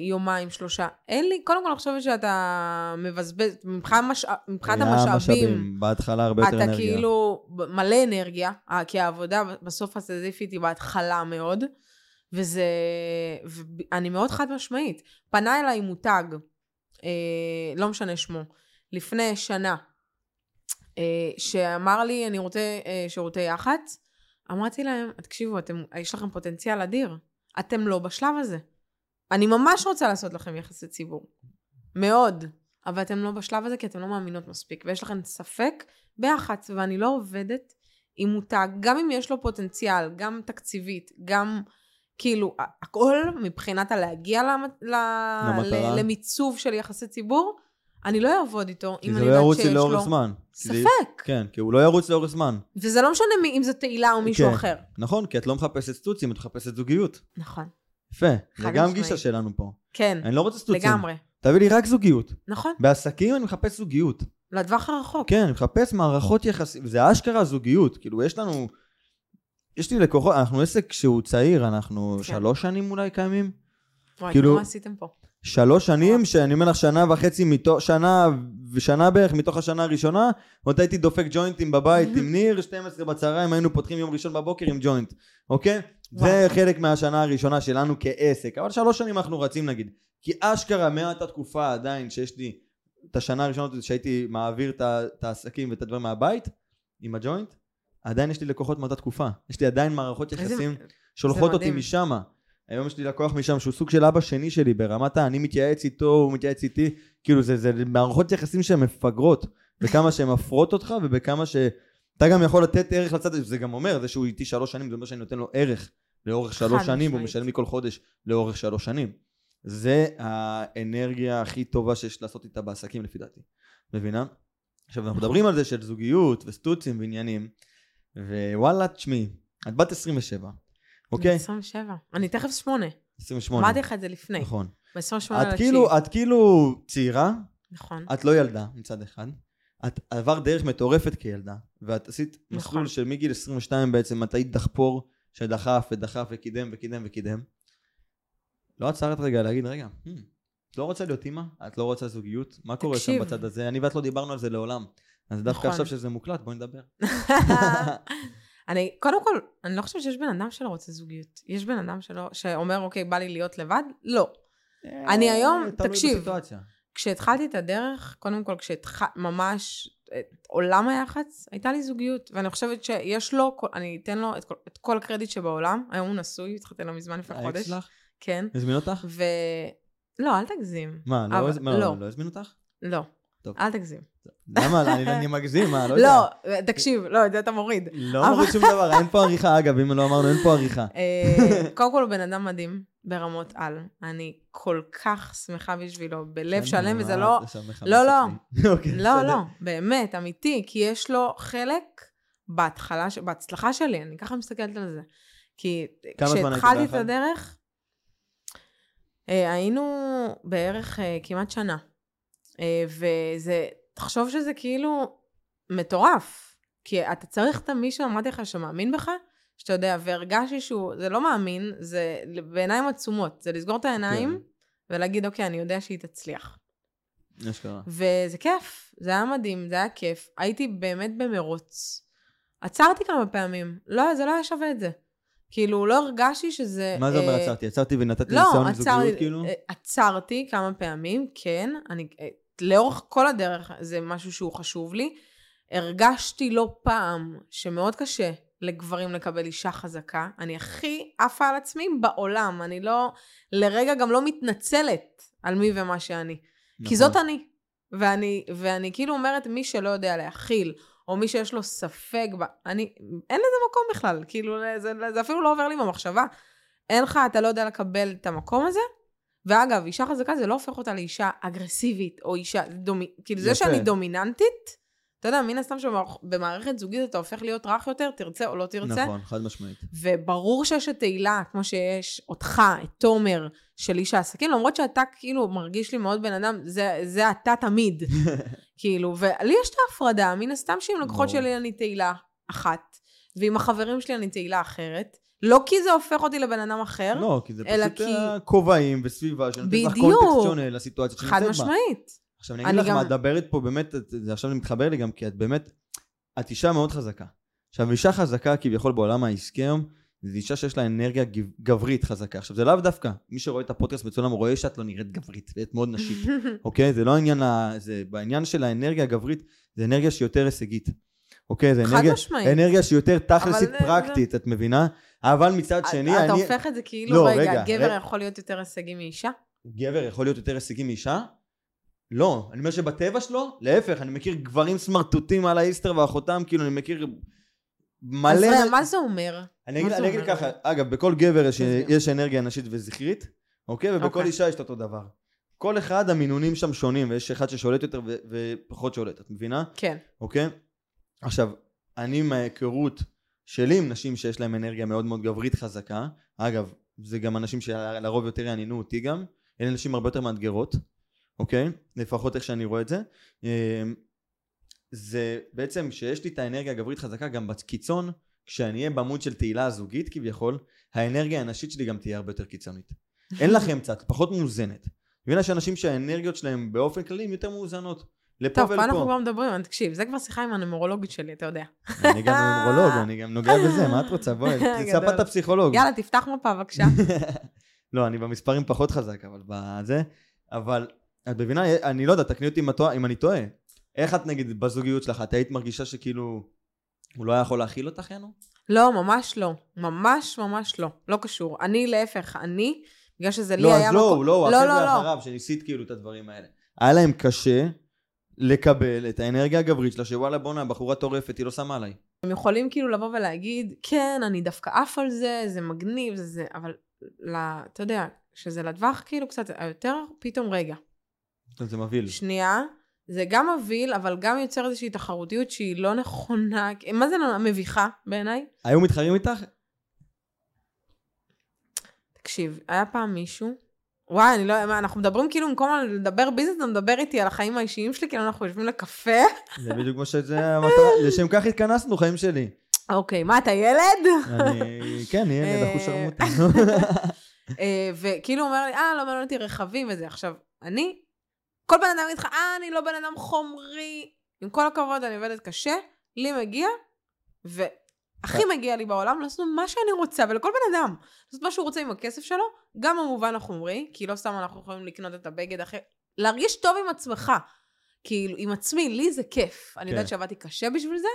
יומיים, שלושה. אין לי, קודם כל אני חושבת שאתה מבזבז, מבחינת היה המשאבים, בהתחלה הרבה יותר אתה אנרגיה. כאילו ב- מלא אנרגיה, אה, כי העבודה בסוף הסיזיפית היא בהתחלה מאוד, וזה, ואני מאוד חד משמעית. פנה אליי מותג, אה, לא משנה שמו, לפני שנה, אה, שאמר לי, אני רוצה אה, שירותי יח"צ, אמרתי להם, תקשיבו, אתם, יש לכם פוטנציאל אדיר, אתם לא בשלב הזה. אני ממש רוצה לעשות לכם יחסי ציבור. מאוד. אבל אתם לא בשלב הזה כי אתם לא מאמינות מספיק, ויש לכם ספק ביח"צ, ואני לא עובדת עם מותג, גם אם יש לו פוטנציאל, גם תקציבית, גם כאילו, הכל מבחינת הלהגיע. למטרה. ל... למיצוב של יחסי ציבור, אני לא אעבוד איתו אם אני לא יודעת שיש לו זמן. כי זה- ספק. כן, כי הוא לא ירוץ לאורך זמן. וזה לא משנה אם זו תהילה או מישהו כן. אחר. נכון, כי את לא מחפשת סטוצים, את מחפשת זוגיות. נכון. יפה, זה גם. גישה שלנו פה. כן, אני לא רוצה סטוצים. לגמרי. תביא לי רק זוגיות. נכון, בעסקים אני מחפש זוגיות. לטווח הרחוק. כן, אני מחפש מערכות יחסים, זה אשכרה זוגיות, כאילו יש לנו, יש לי לקוחות, אנחנו עסק שהוא צעיר, אנחנו כן. שלוש שנים אולי קיימים, וואי, כאילו- כאילו... מה עשיתם פה? שלוש שנים, שאני אומר לך שנה וחצי מתוך, שנה ושנה בערך מתוך השנה הראשונה, עוד הייתי דופק ג'וינטים בבית עם ניר, 12 בצהריים היינו פותחים יום ראשון בבוקר עם ג'וינט, אוקיי? וואו. זה חלק מהשנה הראשונה שלנו כעסק, אבל שלוש שנים אנחנו רצים נגיד, כי אשכרה מאותה תקופה עדיין שיש לי את השנה הראשונה שהייתי מעביר את העסקים ואת הדברים מהבית עם הג'וינט, עדיין יש לי לקוחות מאותה תקופה, יש לי עדיין מערכות יחסים שולחות אותי. משם. היום יש לי לקוח משם שהוא סוג של אבא שני שלי ברמת ה... אני מתייעץ איתו, הוא מתייעץ איתי, כאילו זה, זה מערכות יחסים שהן מפגרות, בכמה שהן מפרות אותך ובכמה ש... אתה גם יכול לתת ערך לצד הזה, זה גם אומר, זה שהוא איתי שלוש שנים, זה אומר שאני נותן לו ערך לאורך שלוש שנים, והוא. משלם לי כל חודש לאורך שלוש שנים. זה האנרגיה הכי טובה שיש לעשות איתה בעסקים לפי דעתי, מבינה? עכשיו אנחנו מדברים על זה של זוגיות וסטוצים ועניינים, ווואלה, תשמעי, את בת 27, אוקיי? 27. אני תכף שמונה. 28. אמרתי לך את זה לפני. נכון. ב-28 את כאילו, את כאילו צעירה, נכון. את לא ילדה מצד אחד, את עברת דרך מטורפת כילדה, ואת עשית נכון. מסלול של מגיל 22 בעצם, את היית דחפור שדחף ודחף וקידם וקידם וקידם. לא עצרת רגע להגיד, רגע, "Hmm, את לא רוצה להיות אימא? את לא רוצה זוגיות? מה קורה שם תקשיב. בצד הזה? אני ואת לא דיברנו על זה לעולם. אז דווקא נכון. עכשיו שזה מוקלט, בואי נדבר. אני, קודם כל, אני לא חושבת שיש בן אדם שלא רוצה זוגיות. יש בן אדם שלא, שאומר, אוקיי, בא לי להיות לבד? לא. אני היום- אה, תלוי תקשיב. בסיטואציה. כשהתחלתי את הדרך, קודם כל, כשהתחלתי, ממש, את עולם היח"צ, הייתה לי זוגיות, ואני חושבת שיש לו, אני אתן לו את כל, את כל הקרדיט שבעולם, היום הוא נשוי, התחתן לו מזמן לפני האקס חודש. שלך? כן. הזמין אותך? ו... לא, אל תגזים. מה, לא אבל- מה, לא. לא הזמין אותך? לא. טוב. אל תגזים. למה? אני אני מגזים, מה? לא יודע. לא, תקשיב, לא, את זה אתה מוריד. לא מוריד שום דבר, אין פה עריכה, אגב, אם לא אמרנו, אין פה עריכה. אה, קודם כל הוא בן אדם מדהים ברמות על. אני כל כך שמחה בשבילו, בלב שלם, וזה לא... לא, לא. אוקיי, לא, בסדר. לא, באמת, אמיתי, כי יש לו חלק בהתחלה, בהצלחה שלי, אני ככה מסתכלת על זה. כי כשהתחלתי את? הדרך, אה, היינו בערך אה, כמעט שנה. אה, וזה, תחשוב שזה כאילו מטורף. כי אתה צריך את המישהו, אמרתי לך, שמאמין בך, שאתה יודע, והרגשתי שהוא, זה לא מאמין, זה בעיניים עצומות. זה לסגור את העיניים כן. ולהגיד, אוקיי, אני יודע שהיא תצליח. אשכרה. וזה כיף, זה היה מדהים, זה היה כיף. הייתי באמת במרוץ. עצרתי כמה פעמים, לא, זה לא היה שווה את זה. כאילו, לא הרגשתי שזה... מה זה אומר אה, עצרתי? עצרתי ונתתי לא, ניסיון עצרתי, לזוגיות כאילו? אה, עצרתי כמה פעמים, כן. אני, אה, לאורך כל הדרך זה משהו שהוא חשוב לי. הרגשתי לא פעם שמאוד קשה לגברים לקבל אישה חזקה. אני הכי עפה על עצמי בעולם. אני לא, לרגע גם לא מתנצלת על מי ומה שאני. כי נכון. זאת אני. ואני, ואני כאילו אומרת, מי שלא יודע להכיל, או מי שיש לו ספק. אני, אין לזה מקום בכלל, כאילו, זה, זה אפילו לא עובר לי במחשבה. אין לך, אתה לא יודע לקבל את המקום הזה. ואגב, אישה חזקה זה לא הופך אותה לאישה אגרסיבית, או אישה, דומי, כאילו זה יפה. שאני דומיננטית, אתה יודע, מן הסתם שבמערכת זוגית אתה הופך להיות רך יותר, תרצה או לא תרצה. נכון, חד משמעית. וברור שיש את תהילה, כמו שיש אותך, את תומר, של איש העסקים, למרות שאתה כאילו מרגיש לי מאוד בן אדם, זה, זה אתה תמיד. כאילו, ולי יש את ההפרדה, מן הסתם שעם לקוחות. שלי אני תהילה אחת, ועם החברים שלי אני תהילה אחרת. לא כי זה הופך אותי לבן אדם אחר, לא, כי זה אלא פשוט כי- אה, כובעים וסביבה שנותנת לך. קונטקסט שונה לסיטואציה חד שנמצאת בה. משמעית. עכשיו אני אגיד לך גם- מה, את מדברת פה באמת, זה עכשיו אני מתחבר לי גם, כי את באמת, את אישה מאוד חזקה. עכשיו אישה חזקה כביכול בעולם העסקי היום, זו אישה שיש לה אנרגיה גב- גברית חזקה. עכשיו זה לאו דווקא, מי שרואה את הפודקאסט מצולם רואה שאת לא נראית גברית, ואת מאוד נשית. אוקיי? זה לא העניין. זה בעניין של האנרגיה הגברית, זה אנרגיה שהיא יותר הישגית. אוקיי? זה אנרגיה. אנרגיה שהיא יותר תכלסית פרקטית, את מבינה? אבל מצד שני, אתה אני... הופך את זה כאילו, לא, רגע, רגע, גבר רגע. יכול להיות יותר הישגי מאישה? גבר יכול להיות יותר הישגי מאישה? לא. אני אומר שבטבע שלו, להפך, אני מכיר גברים סמרטוטים על האיסטר ואחותם, כאילו, אני מכיר מלא... אז רגע, מה זה אומר? אני אגיד, אני? ככה, אגב, בכל גבר יש, אנרגיה נשית וזכרית, אוקיי? ובכל אוקיי. אישה יש את אותו דבר. כל אחד המינונים שם שונים, ויש אחד ששולט יותר ו- ופחות שולט, את מבינה? כן. אוקיי? עכשיו, אני מההיכרות שלי עם נשים שיש להם אנרגיה מאוד מאוד גברית חזקה, אגב, זה גם אנשים שלרוב יותר יעניינו אותי גם, אלה נשים הרבה יותר מאתגרות, אוקיי? לפחות איך שאני רואה את זה. אמ, זה בעצם שיש לי את האנרגיה הגברית חזקה גם בקיצון, כשאני אהיה בעמוד של תהילה הזוגית כביכול, האנרגיה הנשית שלי גם תהיה הרבה יותר קיצונית. אין לך אמצע, את פחות מאוזנת. מבינה שאנשים שהאנרגיות שלהם באופן כללי הן יותר מאוזנות. לפה טוב, פה אנחנו ולפה. כבר מדברים, תקשיב, זה כבר שיחה עם הנומרולוגית שלי, אתה יודע. אני גם נומרולוג, אני גם נוגע בזה, מה את רוצה? בואי, גדול. ספת הפסיכולוג. יאללה, תפתח מפה בבקשה. לא, אני במספרים פחות חזק, אבל בזה. אבל, את מבינה, אני לא יודע, תקני אותי אם אני טועה. איך את נגיד בזוגיות שלך, את היית מרגישה שכאילו, הוא לא היה יכול להכיל אותך, יאנו? לא, ממש לא. ממש ממש לא. לא קשור. אני להפך, אני, בגלל שזה לי לא, היה אז לא, מקום... הוא לא, הוא לא, החבר'ה לא, לא. אחריו, שניסית כאילו את הדברים האלה. היה להם קשה לקבל את האנרגיה הגברית שלה, שוואלה בואנה, בחורה טורפת, היא לא שמה עליי. הם יכולים כאילו לבוא ולהגיד, כן, אני דווקא עף על זה, זה מגניב, זה זה, אבל אתה יודע, שזה לטווח כאילו קצת יותר, פתאום רגע. זה מבהיל. שנייה, זה גם מבהיל, אבל גם יוצר איזושהי תחרותיות שהיא לא נכונה, מה זה מביכה בעיניי? היו מתחרים איתך? תקשיב, היה פעם מישהו, וואי, אני לא, אנחנו מדברים כאילו, במקום לדבר ביזנס, אתה מדבר איתי על החיים האישיים שלי, כאילו אנחנו יושבים לקפה. זה בדיוק מה שזה המטרה, לשם כך התכנסנו, חיים שלי. אוקיי, מה, אתה ילד? אני, כן, ילד, אה, אחוז שרמוטה. אה, וכאילו אומר לי, אה, לא מעניין אותי רכבים וזה. עכשיו, אני, כל בן אדם יגיד לך, אה, אני לא בן אדם חומרי. עם כל הכבוד, אני עובדת קשה, לי מגיע, והכי מגיע לי בעולם לעשות מה שאני רוצה, ולכל בן אדם. לעשות מה שהוא רוצה עם הכסף שלו, גם במובן החומרי, כי לא סתם אנחנו יכולים לקנות את הבגד אחר, להרגיש טוב עם עצמך. כאילו, עם עצמי, לי זה כיף. אני כן. יודעת שעבדתי קשה בשביל זה,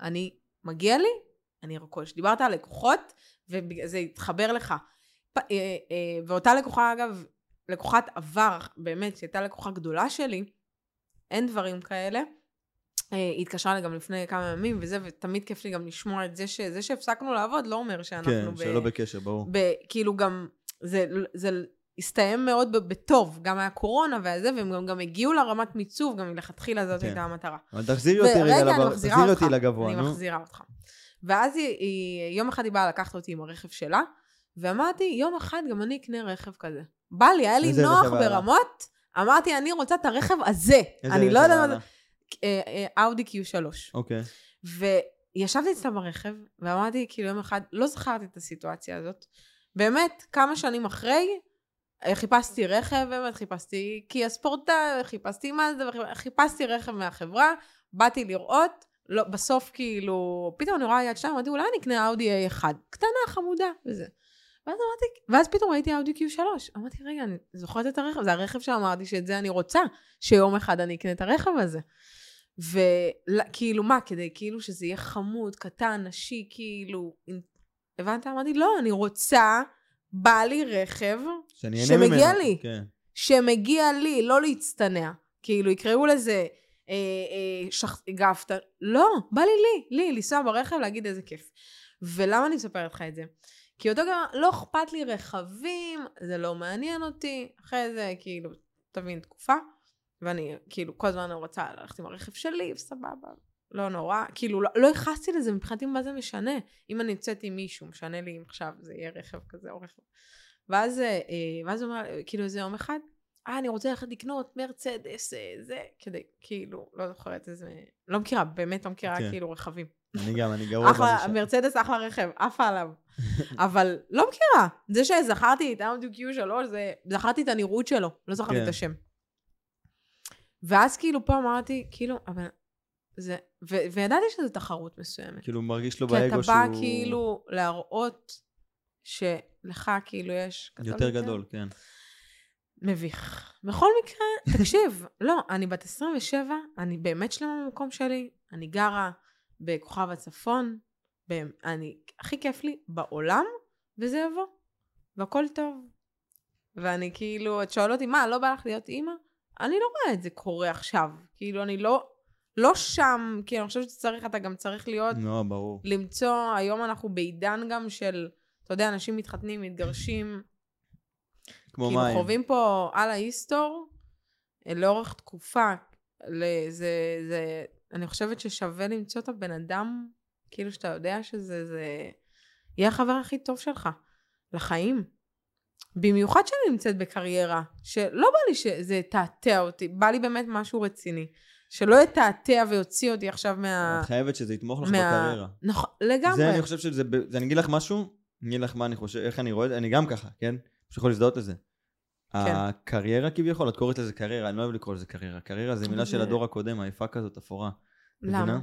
אני, מגיע לי, אני רוכש. דיברת על לקוחות, וזה התחבר לך. אה, אה, ואותה לקוחה, אגב, לקוחת עבר, באמת, שהייתה לקוחה גדולה שלי, אין דברים כאלה. אה, היא התקשרה אליי גם לפני כמה ימים וזה, ותמיד כיף לי גם לשמוע את זה שזה שהפסקנו לעבוד לא אומר שאנחנו כן, ב... שלא בקשר, ברור. ב... כאילו גם, זה, זה הסתיים מאוד ב- בטוב, גם היה קורונה וזה, והם גם, גם הגיעו לרמת מיצוב, גם מלכתחילה זאת כן. הייתה המטרה. אבל תחזירי אותי רגע, אני מחזירה תחזירי אותך. אותי לגבוה, אני נו. מחזירה אותך. ואז היא, היא, יום אחד היא באה לקחת אותי עם הרכב שלה, ואמרתי, יום אחד גם אני אקנה רכב כזה. בא לי, היה לי נוח? ברמות, אמרתי, אני רוצה את הרכב הזה. אני לא יודעת מה זה. אה, אה, אאודי Q3. אוקיי. וישבתי אצלה ברכב, ואמרתי, כאילו, יום אחד, לא זכרתי את הסיטואציה הזאת. באמת, כמה שנים אחרי, אה, חיפשתי רכב, באמת חיפשתי קיה ספורטה, חיפשתי מזדה, חיפשתי רכב מהחברה, באתי לראות, לא, בסוף כאילו, פתאום אני רואה יד שתיים, אמרתי, אולי אני אקנה אאודי A1, קטנה, חמודה, וזה. ואז אמרתי, ואז פתאום ראיתי אאודי Q3, אמרתי, רגע, אני זוכרת את הרכב, זה הרכב שאמרתי שאת זה אני רוצה, שיום אחד אני אקנה את הרכב הזה. וכאילו, מה, כדי כאילו שזה יהיה חמוד, קטן, נשי, כאילו, הבנת? אמרתי, לא, אני רוצה, בא לי רכב אהנה ממנו. שמגיע לי. כן. שמגיע לי, לא להצטנע. כאילו, יקראו לזה אה, אה, שח... גאפת. לא, בא לי לי, לי, לנסוע ברכב, להגיד איזה כיף. ולמה אני מספרת לך את זה? כי אותו גם, לא אכפת לי רכבים, זה לא מעניין אותי. אחרי זה, כאילו, תבין, תקופה. ואני, כאילו, כל הזמן רוצה ללכת עם הרכב שלי, וסבבה. לא נורא. כאילו, לא, לא ייחסתי לזה, מבחינתי מה זה משנה. אם אני יוצאת עם מישהו, משנה לי אם עכשיו זה יהיה רכב כזה או רכב. ואז, אה, ואז הוא אומר, כאילו, איזה יום אחד, אה, אני רוצה ללכת לקנות מרצדס, אה, זה, כדי, כאילו, לא זוכרת איזה, לא מכירה, באמת לא מכירה, כן. כאילו, רכבים. אני גם, אני גרוע אחלה. מרצדס אחלה רכב, עפה עליו. אבל לא מכירה. זה שזכרתי את אאודי Q3, זה, זכרתי את הנראות שלו, לא זכרתי כן. את השם. ואז כאילו פה אמרתי, כאילו, אבל זה, ו, וידעתי שזו תחרות מסוימת. כאילו, מרגיש לו כי אתה באגו בא שהוא כאילו להראות שלך כאילו יש... יותר גדול, כן. מביך. בכל מקרה, תקשיב, לא, אני בת 27, אני באמת שלמה במקום שלי, אני גרה בכוכב הצפון, אני, הכי כיף לי בעולם, וזה יבוא, והכל טוב. ואני כאילו, את שואלת אותי, מה, לא בא לך להיות אימא? אני לא רואה את זה קורה עכשיו. כאילו, אני לא, לא שם, כי אני חושבת שצריך, אתה גם צריך להיות נו, ברור. למצוא, היום אנחנו בעידן גם של, אתה יודע, אנשים מתחתנים, מתגרשים, כמו כאילו מים. חווים פה על ההיסטור לאורך תקופה. ל- זה, זה, אני חושבת ששווה למצוא את הבן אדם, כאילו שאתה יודע שזה זה, יהיה החבר הכי טוב שלך לחיים. במיוחד שאני נמצאת בקריירה, שלא בא לי שזה יתעתע אותי, בא לי באמת משהו רציני. שלא יתעתע ויוציא אותי עכשיו מה... את חייבת שזה יתמוך לך מה- בקריירה. נכון, לגמרי. זה, אני חושב שזה, זה, אני אגיד לך משהו, אני אגיד לך מה אני חושב, איך אני רואה את זה, אני גם ככה, כן? פשוט יכול להזדהות לזה. כן. הקריירה כביכול, את קוראת לזה קריירה, אני לא אוהב לקרוא לזה קריירה. קריירה זה מילה של זה- הדור הקודם, היפה כזאת, אפורה. למה?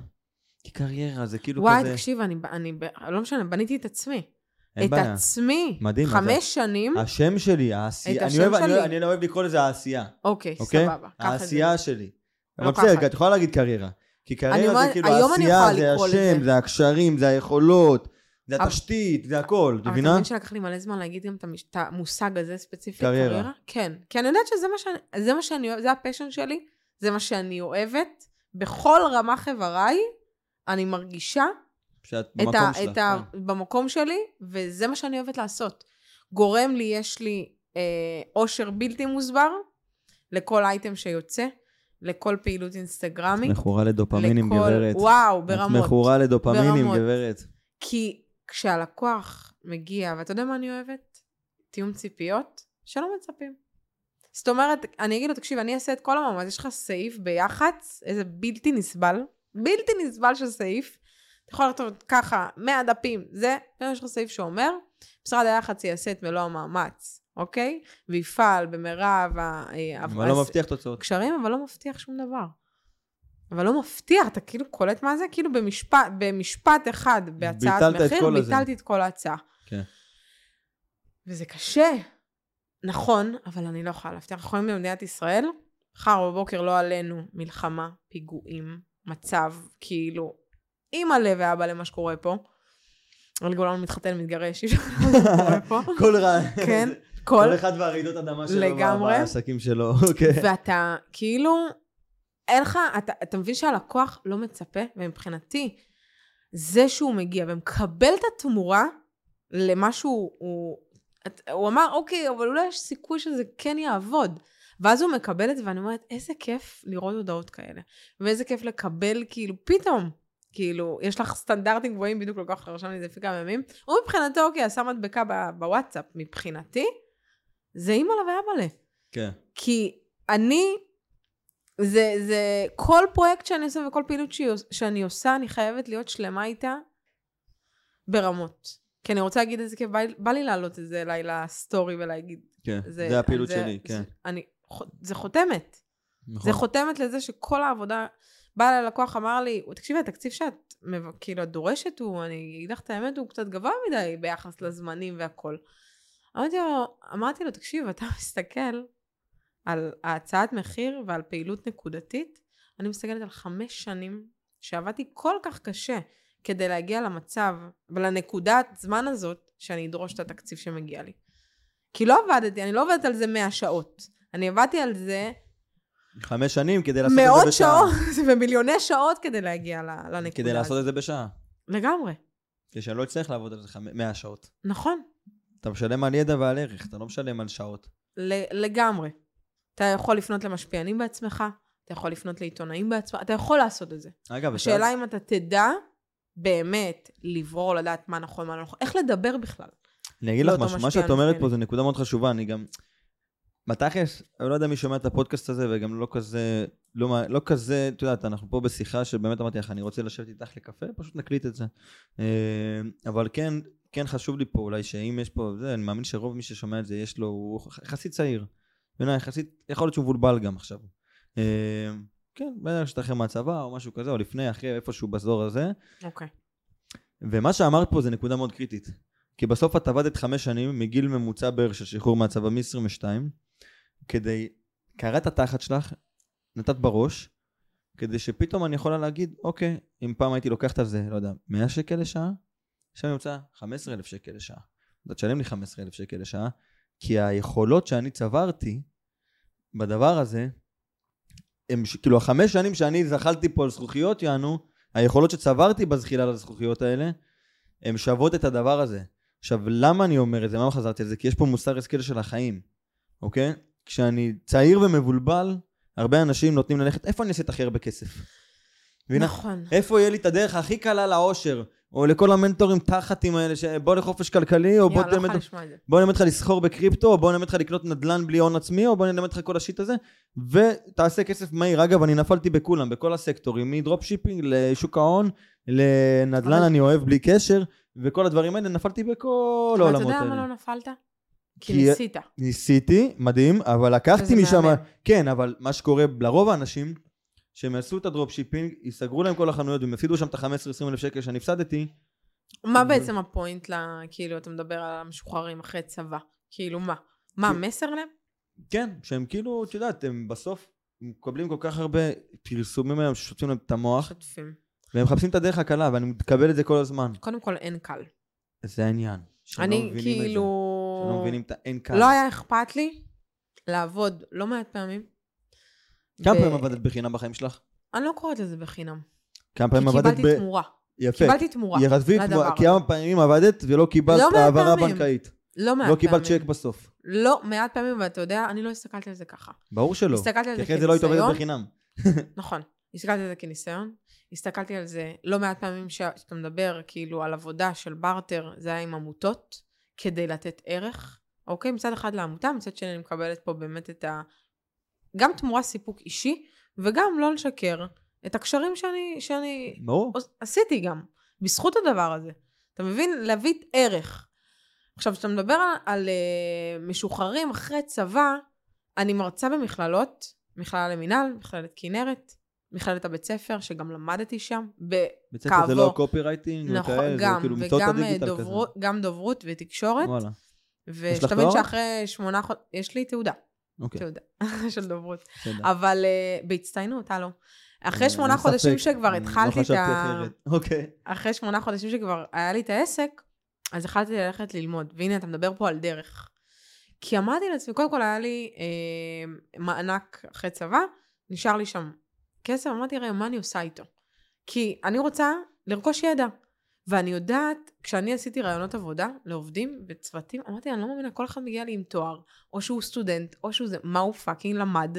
כי קריירה זה כאילו וואי, כזה, תקשיב, אני, אני, לא משנה, בניתי את עצמי. את בעיה. עצמי. מדהים, חמש שנים. השם שלי, העשייה, את השם אוהב, שלי. אני לא אוהב לקרוא לזה העשייה, אוקיי, אוקיי? סבבה. העשייה שלי. לא אבל בסדר. את יכולה להגיד קריירה. כי קריירה זה כאילו העשייה, זה השם. זה הקשרים, זה היכולות, זה התשתית, זה הכל, את אבל אתה מבינה? מבין שלקח לי מלא זמן להגיד גם את המושג הזה ספציפית, קריירה. כן. כי אני יודעת שזה מה שאני, אוהבת, זה הפשן שלי, זה מה שאני אוהבת. בכל רמ"ח איבריי, אני מרגישה שאת את במקום ה, שלך. את ה, כן. במקום שלי, וזה מה שאני אוהבת לעשות. גורם לי, יש לי אה, אושר בלתי מוסבר לכל אייטם שיוצא, לכל פעילות אינסטגרמית. את מכורה לדופמינים, לכל- גברת. וואו, ברמות. את מכורה לדופמינים, ברמות. גברת. כי כשהלקוח מגיע, ואתה יודע מה אני אוהבת? תיאום ציפיות שלא מצפים. זאת אומרת, אני אגיד לו, תקשיב, אני אעשה את כל המאמץ, יש לך סעיף ביח"צ, איזה בלתי נסבל, בלתי נסבל של סעיף. אתה יכול לכתוב ככה, 100 דפים, זה, יש לך סעיף שאומר, משרד היח"צ יעשה את מלוא המאמץ, אוקיי? ויפעל במרב ה... אה, אבל לא מבטיח תוצאות. קשרים, אבל לא מבטיח שום דבר. אבל לא מבטיח, אתה כאילו קולט מה זה? כאילו במשפט, במשפט אחד, בהצעת את מחיר, הזה. ביטלתי את כל ההצעה. כן. וזה קשה. נכון, אבל אני לא יכולה להבטיח. אנחנו חיים במדינת ישראל, מחר בבוקר לא עלינו מלחמה, פיגועים, מצב, כאילו, אימא לב ואבא למה שקורה פה. אבל גולן מתחתן, מתגרש, אי אפשר לדעת מה קורה פה. כל רע. כן, כל כל... אחד והרעידות אדמה שלו. לגמרי. בעסקים שלו, אוקיי. ואתה כאילו, אין לך, אתה, אתה מבין שהלקוח לא מצפה, ומבחינתי, זה שהוא מגיע ומקבל את התמורה למה שהוא, הוא, הוא אמר, אוקיי, אבל אולי יש סיכוי שזה כן יעבוד. ואז הוא מקבל את זה, ואני אומרת, איזה כיף לראות הודעות כאלה. ואיזה כיף לקבל, כאילו, פתאום, כאילו, יש לך סטנדרטים גבוהים, בדיוק לקוח רשם לי את זה לפני כמה ימים. הוא מבחינתו, אוקיי, עשה מדבקה בוואטסאפ. מבחינתי, זה אימא לה ואבא לה. כן. כי אני, זה, זה, כל פרויקט שאני עושה וכל פעילות שאני עושה, אני חייבת להיות שלמה איתה ברמות. כי אני רוצה להגיד את זה, כי בא, בא לי להעלות את זה אליי לסטורי ולהגיד. כן, זה הפעילות זה, שלי, כן. זה, אני, זה חותמת. נכון. זה חותמת לזה שכל העבודה... בא אליי לקוח, אמר לי, תקשיבי, התקציב שאת, כאילו, את דורשת הוא, אני אגיד לך את האמת, הוא קצת גבוה מדי ביחס לזמנים והכל. אמרתי לו, אמרתי לו, תקשיב, אתה מסתכל על ההצעת מחיר ועל פעילות נקודתית, אני מסתכלת על חמש שנים שעבדתי כל כך קשה כדי להגיע למצב ולנקודת זמן הזאת שאני אדרוש את התקציב שמגיע לי. כי לא עבדתי, אני לא עובדת על זה 100 שעות. אני עבדתי על זה חמש שנים כדי לעשות את מאות זה בשעה. שעות ומיליוני שעות כדי להגיע לנקודה כדי לעשות. את זה בשעה. לגמרי, כדי שאני לא אצטרך לעבוד על זה 100 שעות. נכון, אתה משלם על ידע ועל ערך, אתה לא משלם על שעות. לגמרי. אתה יכול לפנות למשפיענים בעצמך, אתה יכול לפנות לעיתונאים בעצמך, אתה יכול לעשות את זה. אגב, השאלה אם אתה תדע באמת לברור, לדעת מה נכון, מה לא נכון, איך לדבר בכלל. אני אגיד לך משהו, מה שאת אומרת. פה זה נקודה מאוד חשובה, אני גם... בתכלס, אני לא יודע מי שומע את הפודקאסט הזה, וגם לא כזה, לא, לא כזה, את יודעת, אנחנו פה בשיחה שבאמת אמרתי לך, אני רוצה לשבת איתך לקפה, פשוט נקליט את זה. אה, אבל כן, כן חשוב לי פה אולי שאם יש פה, זה, אני מאמין שרוב מי ששומע את זה, יש לו, הוא יחסית צעיר. בעיניי, יחסית, יכול להיות שהוא מבולבל גם עכשיו. אה, כן, בטח שתחרר מהצבא או משהו כזה, או לפני, אחרי, איפשהו באזור הזה. אוקיי. ומה שאמרת פה זה נקודה מאוד קריטית. כי בסוף את עבדת חמש שנים, מגיל ממוצע בערך של שחרור מהצבא מ-22, כדי, קראת תחת שלך, נתת בראש, כדי שפתאום אני יכולה להגיד, אוקיי, אם פעם הייתי לוקחת על זה, לא יודע, 100 שקל לשעה, עכשיו אני רוצה 15,000 שקל לשעה. אתה תשלם לי 15,000 שקל לשעה, כי היכולות שאני צברתי בדבר הזה, הם, כאילו החמש שנים שאני זחלתי פה על זכוכיות, יענו, היכולות שצברתי בזחילה לזכוכיות האלה, הן שוות את הדבר הזה. עכשיו, למה אני אומר את זה? למה חזרתי על זה? כי יש פה מוסר השכל של החיים, אוקיי? כשאני צעיר ומבולבל, הרבה אנשים נותנים ללכת, איפה אני אעשה את הכי הרבה כסף? מבינה? נכון. איפה יהיה לי את הדרך הכי קלה לאושר? או לכל המנטורים תחתים האלה, שבוא לחופש כלכלי, או בוא לא תלמד... זה. בוא נלמד אותך לסחור בקריפטו, או בוא נלמד אותך לקנות נדל"ן בלי הון עצמי, או בוא נלמד אותך כל השיט הזה, ותעשה כסף מהיר. אגב, אני נפלתי בכולם, בכל הסקטורים, מ dropshipping לשוק ההון, לנדל"ן אני אוהב בלי קשר, וכל הדברים האלה, נפלתי בכל אבל אתה העולמות יודע למה האלה. לא נפלת? כי ניסית. ניסיתי, מדהים, אבל לקחתי משם... כן, אבל מה שקורה לרוב האנשים, שהם יעשו את ה dropshipping, ייסגרו להם כל החנויות, והם יפסידו שם את ה-15-20 אלף שקל שאני הפסדתי, מה בעצם ה point. כאילו, אתה מדבר על המשוחררים אחרי צבא. כאילו, מה? מה המסר להם? כן, שהם כאילו, את יודעת, הם בסוף מקבלים כל כך הרבה פרסומים היום ששוטפים להם את המוח, שוטפים. והם מחפשים את הדרך הקלה, ואני מקבל את זה כל הזמן. קודם כל, אין קל. זה העניין. אני כאילו... זה. שהם לא מבינים את האין קל. לא היה אכפת לי לעבוד לא מעט פעמים. כמה פעמים עבדת בחינם בחיים שלך? אני לא קוראת לזה בחינם. כמה כי פעמים עבדת קיבלתי ב... תמורה. יפה. קיבלתי תמורה. ירדבי. כמה פעמים עבדת ולא קיבלת לא העברה. בנקאית. לא מעט לא פעמים. קיבלת צ'ק בסוף. לא מעט פעמים, ואתה יודע, אני לא הסתכלתי על זה ככה. ברור שלא. הסתכלתי על כי זה אחרי זה לא היית עובדת כניסיון. בחינם. נכון. הסתכלתי על זה כניסיון. הסתכלתי על זה לא מעט פעמים שאתה מדבר כאילו על עבודה של בארטר, זה היה עם עמותות, כדי לתת ערך. אוקיי? מצד אחד לעמותה, מצד שני אני מקבלת פה באמת את ה... גם תמורה סיפוק אישי, וגם לא לשקר. את הקשרים שאני, שאני ברור. עשיתי גם, בזכות הדבר הזה. אתה מבין? להביא ערך. עכשיו, כשאתה מדבר על, על uh, משוחררים אחרי צבא, אני מרצה במכללות, מכללה למינהל, מכללת כנרת, מכללת הבית ספר, שגם למדתי שם, בית ספר זה לא. קופי רייטינג נכון, וכאלה, זה גם, כאילו וגם, אה, הדיגיטל כזה. דוברות, גם דוברות ותקשורת, וואלה. ושתבין? שאחרי שמונה חודשים, יש לי תעודה, אוקיי, תעודה של דוברות, בסדר. אבל uh, בהצטיינות, הלו. אחרי אין שמונה חודשים שכבר התחלתי לא את חשבתי ה... אחרת. אוקיי. אחרי שמונה חודשים שכבר היה לי את העסק, אז החלטתי ללכת ללמוד. והנה, אתה מדבר פה על דרך. כי אמרתי לעצמי, קודם כל היה לי אה, מענק אחרי צבא, נשאר לי שם כסף, אמרתי, רגע, מה אני עושה איתו? כי אני רוצה לרכוש ידע. ואני יודעת, כשאני עשיתי רעיונות עבודה לעובדים וצוותים, אמרתי, אני לא מאמינה, כל אחד מגיע לי עם תואר, או שהוא סטודנט, או שהוא זה, מה הוא fucking למד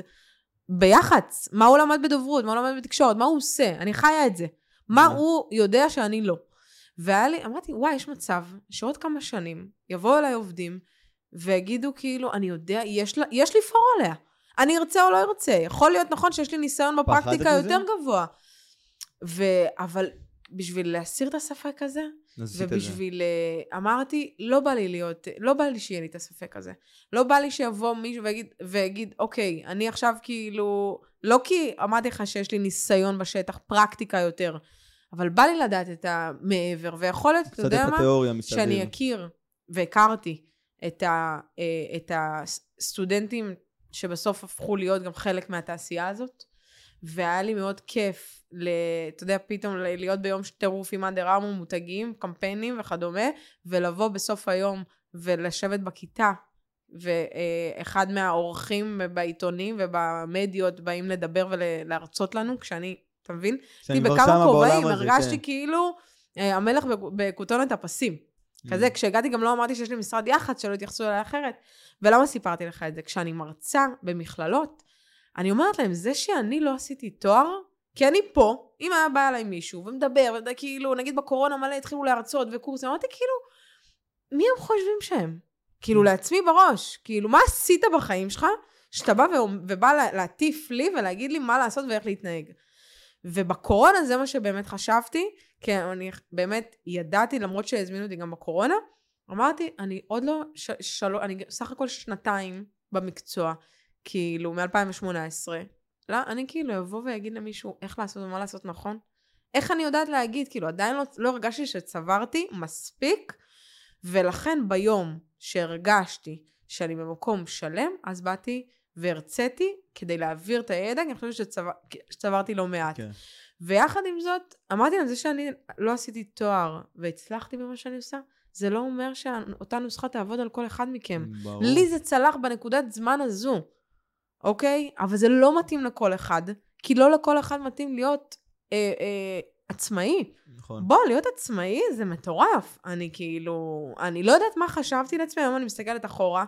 ביח"צ? מה הוא למד בדוברות? מה הוא למד בתקשורת? מה הוא עושה? אני חיה את זה. מה מה? הוא יודע שאני לא? והיה לי, אמרתי, וואי, יש מצב שעוד כמה שנים יבואו אליי עובדים ויגידו כאילו, אני יודע, יש, לה, יש לי פור עליה. אני ארצה או לא ארצה. יכול להיות נכון שיש לי ניסיון בפרקטיקה? יותר גבוה. ו... אבל בשביל להסיר את הספק הזה, את זה. ובשביל... אה, אמרתי, לא בא לי להיות, לא בא לי שיהיה לי את הספק הזה. לא בא לי שיבוא מישהו ויגיד, ויגיד אוקיי, אני עכשיו כאילו... לא כי אמרתי לך שיש לי ניסיון בשטח, פרקטיקה יותר, אבל בא לי לדעת את המעבר, ויכול להיות, אתה יודע מה? שאני אכיר, והכרתי את, ה, אה, את הסטודנטים שבסוף הפכו להיות גם חלק מהתעשייה הזאת, והיה לי מאוד כיף, ל, אתה יודע, פתאום להיות ביום טירוף עם אנדר ארמור, מותגים, קמפיינים וכדומה, ולבוא בסוף היום ולשבת בכיתה, ואחד מהאורחים בעיתונים ובמדיות באים לדבר ולהרצות לנו, כשאני, אתה מבין? שאני הייתי כבר בכמה שמה בעולם הזה, הרגשתי כן. כאילו אה, המלך בכ- בכותונת הפסים. כזה, כשהגעתי גם לא אמרתי שיש לי משרד יח"צ, שלא יתייחסו אליי אחרת. ולמה סיפרתי לך את זה? כשאני מרצה במכללות, אני אומרת להם, זה שאני לא עשיתי תואר, כי אני פה, אם היה בא אליי מישהו ומדבר, וכאילו, נגיד בקורונה מלא התחילו להרצות וקורסים, אמרתי, כאילו, מי הם חושבים שהם? כאילו, לעצמי בראש, כאילו, מה עשית בחיים שלך, שאתה בא ובא לה- להטיף לי ולהגיד לי מה לעשות ואיך להתנהג? ובקורונה זה מה שבאמת חשבתי, כי אני באמת ידעתי, למרות שהזמינו אותי גם בקורונה, אמרתי, אני עוד לא, ש- של... אני סך הכל שנתיים במקצוע, כאילו, מ-2018. לא, אני כאילו אבוא ואגיד למישהו איך לעשות ומה לעשות נכון. איך אני יודעת להגיד? כאילו, עדיין לא, לא הרגשתי שצברתי מספיק, ולכן ביום שהרגשתי שאני במקום שלם, אז באתי והרציתי כדי להעביר את הידע, כי אני חושבת שצבר, שצברתי לא מעט. כן. ויחד עם זאת, אמרתי להם, זה שאני לא עשיתי תואר והצלחתי במה שאני עושה, זה לא אומר שאותה נוסחה תעבוד על כל אחד מכם. ברור. לי זה צלח בנקודת זמן הזו, אוקיי? אבל זה לא מתאים לכל אחד, כי לא לכל אחד מתאים להיות אה, אה, עצמאי. נכון. בוא, להיות עצמאי זה מטורף. אני כאילו, אני לא יודעת מה חשבתי לעצמי, היום אני מסתכלת אחורה.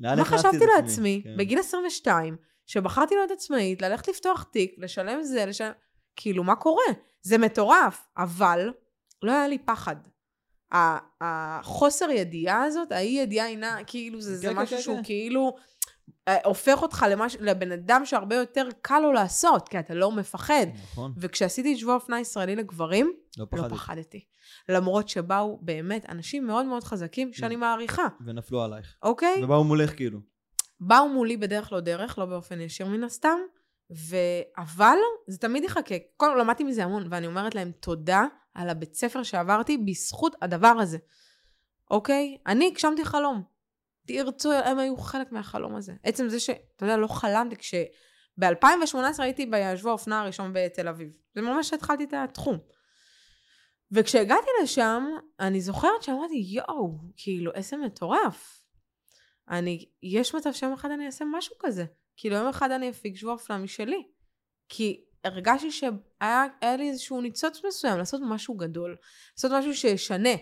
מה חשבתי עצמי? לעצמי, כן. בגיל 22, שבחרתי להיות עצמאית, ללכת לפתוח תיק, לשלם זה, לשלם... כאילו, מה קורה? זה מטורף, אבל לא היה לי פחד. החוסר ידיעה הזאת, האי ידיעה אינה, כאילו, זה, זה כן, כן, משהו כן, שהוא כן. כאילו הופך אותך למש... לבן אדם שהרבה יותר קל לו לעשות, כי אתה לא מפחד. נכון, וכשעשיתי את שבוע אופנה ישראלי לגברים, לא לא פחדתי. למרות שבאו באמת אנשים מאוד מאוד חזקים שאני מעריכה, ונפלו עלייך. אוקיי? ובאו מולך כאילו. באו מולי בדרך לא דרך, לא באופן ישיר מן הסתם, ו... אבל זה תמיד יחכה. קודם כל למדתי מזה המון, ואני אומרת להם תודה על הבית ספר שעברתי בזכות הדבר הזה, אוקיי? אני הגשמתי חלום. תרצו, הם היו חלק מהחלום הזה. עצם זה שאתה יודע, לא חלמתי, כש... ב-2018 הייתי בשבוע האופנה הראשון בתל אביב. זה ממש התחלתי את התחום. וכשהגעתי לשם, אני זוכרת שאמרתי, יואו, כאילו, איזה מטורף. אני, יש מצב שיום אחד אני אעשה משהו כזה. כאילו, יום אחד אני אפיק שבוע אופנה משלי. כי הרגשתי שהיה היה לי איזשהו ניצוץ מסוים לעשות משהו גדול. לעשות משהו שישנה.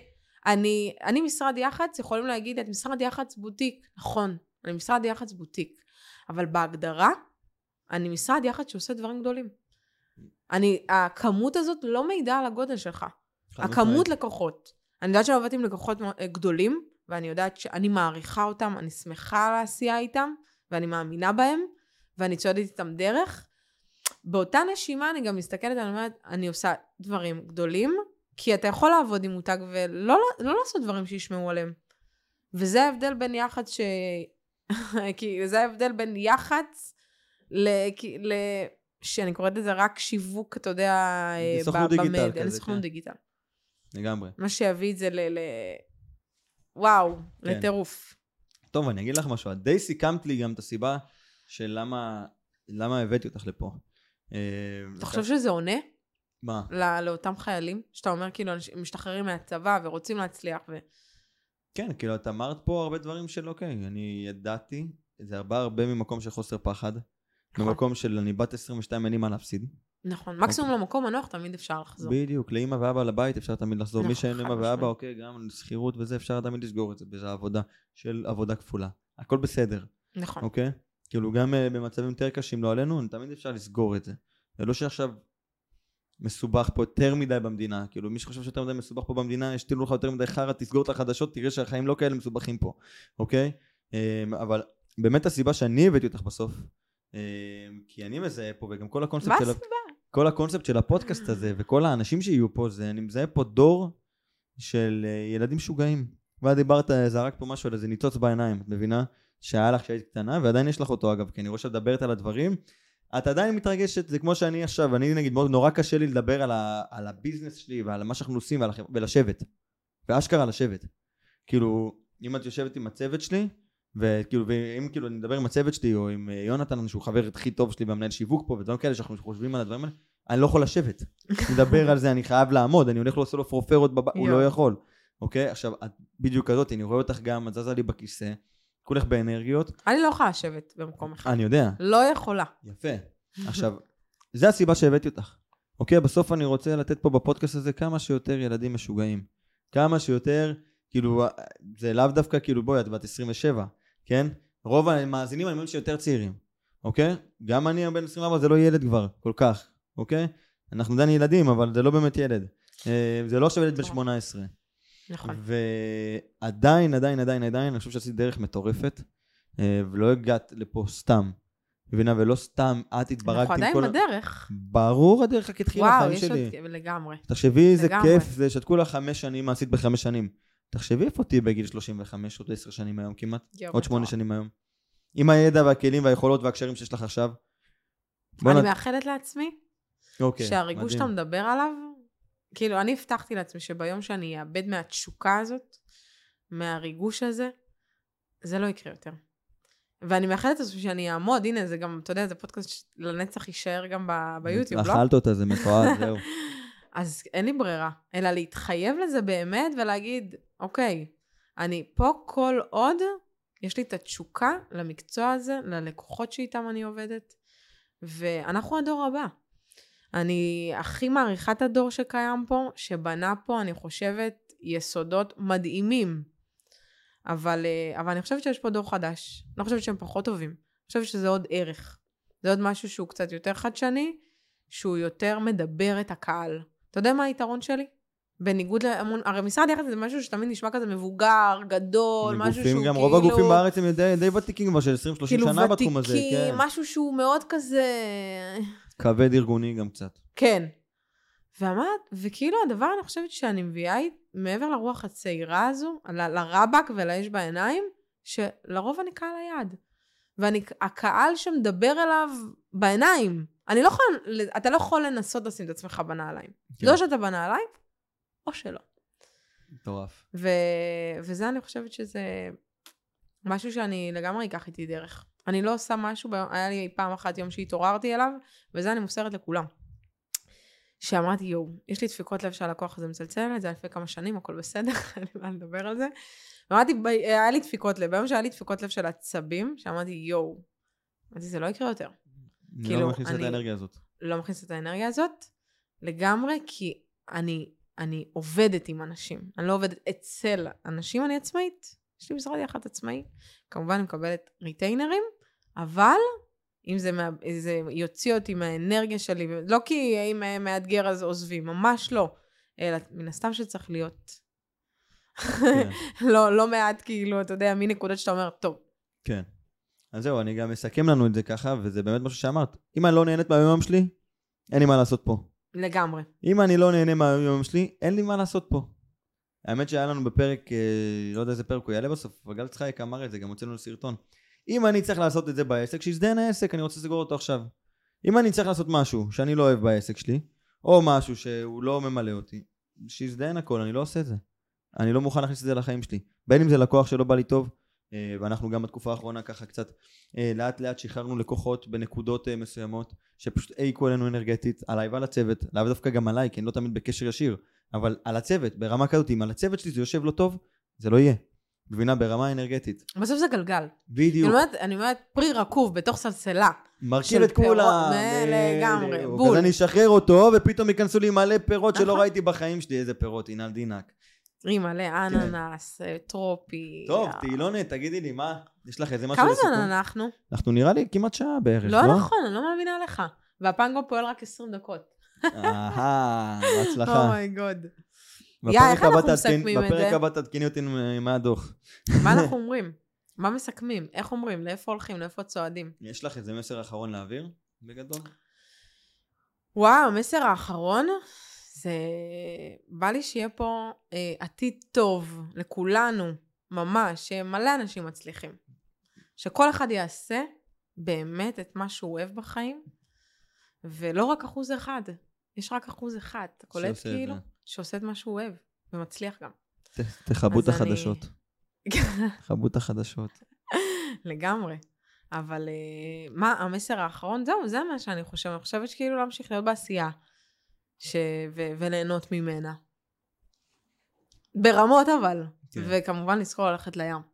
אני, אני משרד יח"צ, יכולים להגיד, את משרד יח"צ בוטיק. נכון, אני משרד יח"צ בוטיק. אבל בהגדרה, אני משרד יח"צ שעושה דברים גדולים. אני, הכמות הזאת לא מעידה על הגודל שלך. הכמות משמעית. לקוחות. אני יודעת שאני עובדת עם לקוחות אה, גדולים, ואני יודעת שאני מעריכה אותם, אני שמחה על העשייה איתם, ואני מאמינה בהם, ואני צועדת איתם דרך. באותה נשימה אני גם מסתכלת, אני אומרת, אני עושה דברים גדולים, כי אתה יכול לעבוד עם מותג ולא לא לעשות דברים שישמעו עליהם. וזה ההבדל בין יח"צ ש... כי זה ההבדל בין יח"צ ל... ל... שאני קוראת לזה רק שיווק, אתה יודע, אה, סוכנות דיגיטל כזה, סוכנות כן. דיגיטל. לגמרי. מה שיביא את זה ל... ל... וואו, כן. לטירוף. טוב, אני אגיד לך משהו. את די סיכמת לי גם את הסיבה של למה, למה הבאתי אותך לפה. אה, אתה חושב שזה עונה מה? לא- לאותם חיילים? שאתה אומר כאילו משתחררים מהצבא ורוצים להצליח ו... כן, כאילו, את אמרת פה הרבה דברים של אוקיי, אני ידעתי, זה הרבה הרבה ממקום של חוסר פחד. נכון. ממקום של אני בת 22, אין לי מה להפסיד. נכון. מקסימום למקום הנוח תמיד אפשר לחזור. בדיוק, לאמא ואבא לבית אפשר תמיד לחזור. מי נכון, שאין משמעית. ואבא, אוקיי, גם שכירות וזה, אפשר תמיד לסגור את זה, וזה עבודה של עבודה כפולה. הכל בסדר, נכון. אוקיי? כאילו, גם אה, במצבים יותר קשים, לא עלינו, תמיד אפשר לסגור את זה. זה לא שעכשיו מסובך פה יותר מדי במדינה. כאילו, מי שחושב שיותר מדי מסובך פה במדינה, ישתילו לך יותר מדי חרא, תסגור את החדשות, תראה שהחיים לא כאלה מסובכים פה, אוקיי? אה, אבל באמת הסיבה שאני הבאתי אותך בסוף, אה, כי אני מזהה פה, וגם כל הקונספט מה של... ה- הסיבה? כל הקונספט של הפודקאסט הזה, וכל האנשים שיהיו פה, זה אני מזהה פה דור של אה, ילדים משוגעים. ואת דיברת, זרקת פה משהו על איזה ניצוץ בעיניים, את מבינה? שהיה לך כשהיית קטנה, ועדיין יש לך אותו אגב, כי אני רואה שאת מדברת על הדברים. את עדיין מתרגשת, זה כמו שאני עכשיו, אני נגיד, מאוד נורא קשה לי לדבר על, ה, על הביזנס שלי ועל מה שאנחנו עושים ועל, ולשבת. ואשכרה לשבת. כאילו, אם את יושבת עם הצוות שלי, וכאילו, ואם כאילו אני מדבר עם הצוות שלי, או עם אה, יונתן, שהוא חבר הכי טוב שלי והמנהל שיווק פה, ודברים כאלה שאנחנו חושבים על הדברים האלה, אני לא יכול לשבת. לדבר על זה, אני חייב לעמוד, אני הולך לעשות לו פרופרות בבית, הוא. לא יכול. אוקיי? עכשיו, את בדיוק כזאת, אני רואה אותך גם, את זזה לי בכיסא, כולך באנרגיות. אני לא יכולה לשבת במקום אחד. אני יודע, לא יכולה. יפה. עכשיו, זה הסיבה שהבאתי אותך. אוקיי? בסוף אני רוצה לתת פה בפודקאסט הזה כמה שיותר ילדים משוגעים. כמה שיותר, כאילו, זה לאו דווקא, כאילו, בואי, את בת 27, כן? רוב המאזינים אני מבין שיותר צעירים, אוקיי? גם אני בן 24 זה לא ילד כבר, כל כך, אוקיי? אנחנו עדיין ילדים, אבל זה לא באמת ילד. אה, זה לא עכשיו ילד בן 18. נכון. ועדיין, עדיין, עדיין, עדיין, אני חושב שעשית דרך מטורפת, אה, ולא הגעת לפה סתם. מבינה? ולא סתם את התברכת אנחנו עם עדיין כל... ה- בדרך. ברור הדרך רק התחילה, וואו, החיים יש עוד... שלי. לגמרי. תחשבי איזה. כיף זה שתקו לך חמש שנים, מה עשית בחמש שנים. תחשבי איפה תהיי בגיל 35, עוד עשר שנים היום כמעט, יואו, עוד שמונה. שנים היום. עם הידע והכלים והיכולות והקשרים שיש לך עכשיו. אני מאחלת לעצמי אוקיי, שהריגוש. שאתה מדבר עליו, כאילו, אני הבטחתי לעצמי שביום שאני אאבד מהתשוקה הזאת, מהריגוש הזה, זה לא יקרה יותר. ואני מאחלת לעצמי שאני אעמוד, הנה, זה גם, אתה יודע, זה פודקאסט שלנצח יישאר גם ב- ביוטיוב, לא? אכלת אותה, זה מתועד, זהו. אז אין לי ברירה, אלא להתחייב לזה באמת ולהגיד, אוקיי, אני פה כל עוד יש לי את התשוקה למקצוע הזה, ללקוחות שאיתם אני עובדת, ואנחנו הדור הבא. אני הכי מעריכה את הדור שקיים פה, שבנה פה, אני חושבת, יסודות מדהימים. אבל, אה, אבל אני חושבת שיש פה דור חדש. אני לא חושבת שהם פחות טובים. אני חושבת שזה עוד ערך. זה עוד משהו שהוא קצת יותר חדשני, שהוא יותר מדבר את הקהל. אתה יודע מה היתרון שלי? בניגוד להמון, הרי משרד יחד זה משהו שתמיד נשמע כזה מבוגר, גדול, משהו שהוא גם, כאילו... רוב הגופים בארץ הם די די ותיקים כבר של 20-30 כאילו שנה בתחום הזה, ותיקים, כן. משהו שהוא מאוד כזה... כבד ארגוני גם קצת. כן. ואמרת, וכאילו הדבר אני חושבת שאני מביאה, מעבר לרוח הצעירה הזו, ל- לרבק ולאש בעיניים, שלרוב אני קהל היעד. ואני, הקהל שמדבר אליו בעיניים. אני לא יכולה, אתה לא יכול לנסות לשים את עצמך בנעליים. כן. לא שאתה בנעליים, או שלא. מטורף. ו... וזה אני חושבת שזה משהו שאני לגמרי אקח איתי דרך. אני לא עושה משהו, ב... היה לי פעם אחת יום שהתעוררתי אליו, וזה אני מוסרת לכולם. שאמרתי, יואו, יש לי דפיקות לב שהלקוח הזה מצלצל אליי, זה היה לפני כמה שנים, הכל בסדר, אין לי מה לדבר על זה. אמרתי, ב- היה לי דפיקות לב, ביום שהיה לי דפיקות לב של עצבים, שאמרתי, יואו, אמרתי, זה לא יקרה יותר. אני כאילו, לא מכניס את האנרגיה הזאת. לא מכניס את האנרגיה הזאת, לגמרי, כי אני, אני עובדת עם אנשים. אני לא עובדת אצל אנשים, אני עצמאית. יש לי משרד יחד עצמאי. כמובן, אני מקבלת ריטיינרים, אבל אם זה, מה, זה יוציא אותי מהאנרגיה שלי, לא כי אם מאתגר אז עוזבים, ממש לא. אלא מן הסתם שצריך להיות כן. לא, לא מעט, כאילו, אתה יודע, מנקודות שאתה אומר, טוב, כן. אז זהו, אני גם אסכם לנו את זה ככה, וזה באמת משהו שאמרת. אם אני לא נהנית מהיום שלי, אין לי מה לעשות פה. לגמרי. אם אני לא נהנה מהיום שלי, אין לי מה לעשות פה. האמת שהיה לנו בפרק, אה, לא יודע איזה פרק הוא יעלה בסוף, אבל גל צחייק אמר את זה, גם הוצאנו לסרטון. אם אני צריך לעשות את זה בעסק, שיזדיין העסק, אני רוצה לסגור אותו עכשיו. אם אני צריך לעשות משהו שאני לא אוהב בעסק שלי, או משהו שהוא לא ממלא אותי, שיזדיין הכל, אני לא עושה את זה. אני לא מוכן להכניס את זה לחיים שלי. בין אם זה לקוח שלא בא לי טוב, אה, ואנחנו גם בתקופה האחרונה ככה קצת אה, לאט לאט שחררנו לקוחות בנקודות מסוימות, שפשוט העיקו עלינו אנרגטית, עליי ועל הצוות, לאו דווקא גם עליי, כי אני לא תמיד בקשר ישיר, אבל על הצוות, ברמה כזאת, אם על הצוות שלי זה יושב לא טוב, זה לא יהיה. מבינה? ברמה אנרגטית. בסוף זה גלגל. אני בדיוק. אומרת, אני אומרת, פרי רקוב בתוך סלסלה. מרכיב את כולם. לגמרי, בול. ואז אני אשחרר אותו, ופתאום ייכנסו לי מלא פירות שלא נכון. ראיתי בחיים שלי. איזה פירות, עינל דינק. מלא אננס, טרופי. טוב. תהילונת, תגידי לי, מה? יש לך איזה משהו כמה לסיכום? זמן אנחנו? אנחנו נראה לי כמעט שעה בערך, לא נכון, אני לא מאמינה לך. והפנגו פועל רק 20 דקות. אהה, בהצלחה. אומייגוד. בפרק יא, איך אנחנו מסכמים את בפרק זה? הבא תעדכני אותי עם הדוח. מה אנחנו אומרים? מה מסכמים? איך אומרים? לאיפה הולכים? לאיפה צועדים? יש לך איזה מסר אחרון להעביר, בגדול? וואו, המסר האחרון, זה... בא לי שיהיה פה אה, עתיד טוב לכולנו, ממש, שמלא אנשים מצליחים. שכל אחד יעשה באמת את מה שהוא אוהב בחיים, ולא רק אחוז אחד, יש רק אחוז אחד, אתה קולט כאילו? שעושה את מה שהוא אוהב, ומצליח גם. תכבו את החדשות. תכבו את החדשות. לגמרי. אבל אה, מה המסר האחרון? זהו, זה מה שאני חושבת. אני חושבת שכאילו להמשיך להיות בעשייה ש... ו... וליהנות ממנה. ברמות אבל. כן. וכמובן לזכור ללכת לים.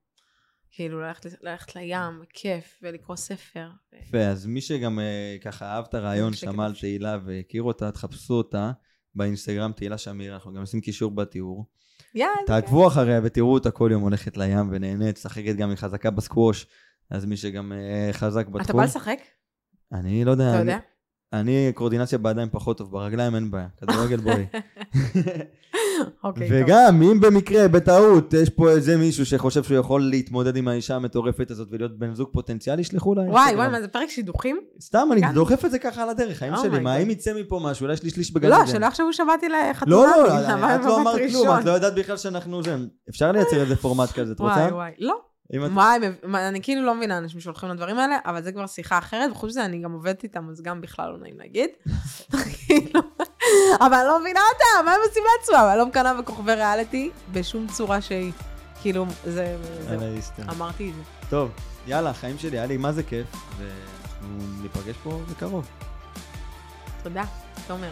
כאילו ללכת, ללכת לים, כיף, ולקרוא ספר. יפה, אז מי שגם אה, ככה אהב את הרעיון, שמע על. תהילה והכיר אותה, תחפשו אותה באינסטגרם, תהילה שמיר, אנחנו גם נשים קישור בתיאור. יאללה. תעקבו אחריה ותראו אותה כל יום הולכת לים ונהנית, משחקת גם, היא חזקה בסקווש, אז מי שגם אה, חזק אתה בתחום. בא לשחק? אני לא יודע, אתה אני- יודע? אני קואורדינציה בידיים פחות טוב, ברגליים אין בעיה, כדורגל בואי. אוקיי. וגם, אם במקרה, בטעות, יש פה איזה מישהו שחושב שהוא יכול להתמודד עם האישה המטורפת הזאת ולהיות בן זוג פוטנציאלי, שלחו לה. וואי. וואי, מה זה פרק שידוכים? סתם, אני. דוחף את זה ככה על הדרך, חיים Oh שלי, מה. אם יצא מפה משהו, אולי יש לי שליש בגן לא, עדן. שלא יחשבו שבאתי לחתונה. לא, לא, את לא אמרת כלום. את לא ידעת בכלל שאנחנו זה. אפשר לייצר איזה פורמט כזה, את רוצה? וואי, וואי. לא. וואי, מה, אני כאילו לא מבינה אנשים שהולכים לדברים האלה, אבל זה כבר שיחה אחרת, וחוץ מזה אני גם עובדת איתם, אז גם בכלל לא נעים להגיד. כאילו, אבל אני לא מבינה אותם, מה הם עושים לעצמם? אני לא מקנאה בכוכבי ריאליטי בשום צורה שהיא. כאילו, זה. אמרתי את זה. טוב, יאללה, חיים שלי, היה לי מה זה כיף, ואנחנו ניפגש פה בקרוב. תודה, תומר.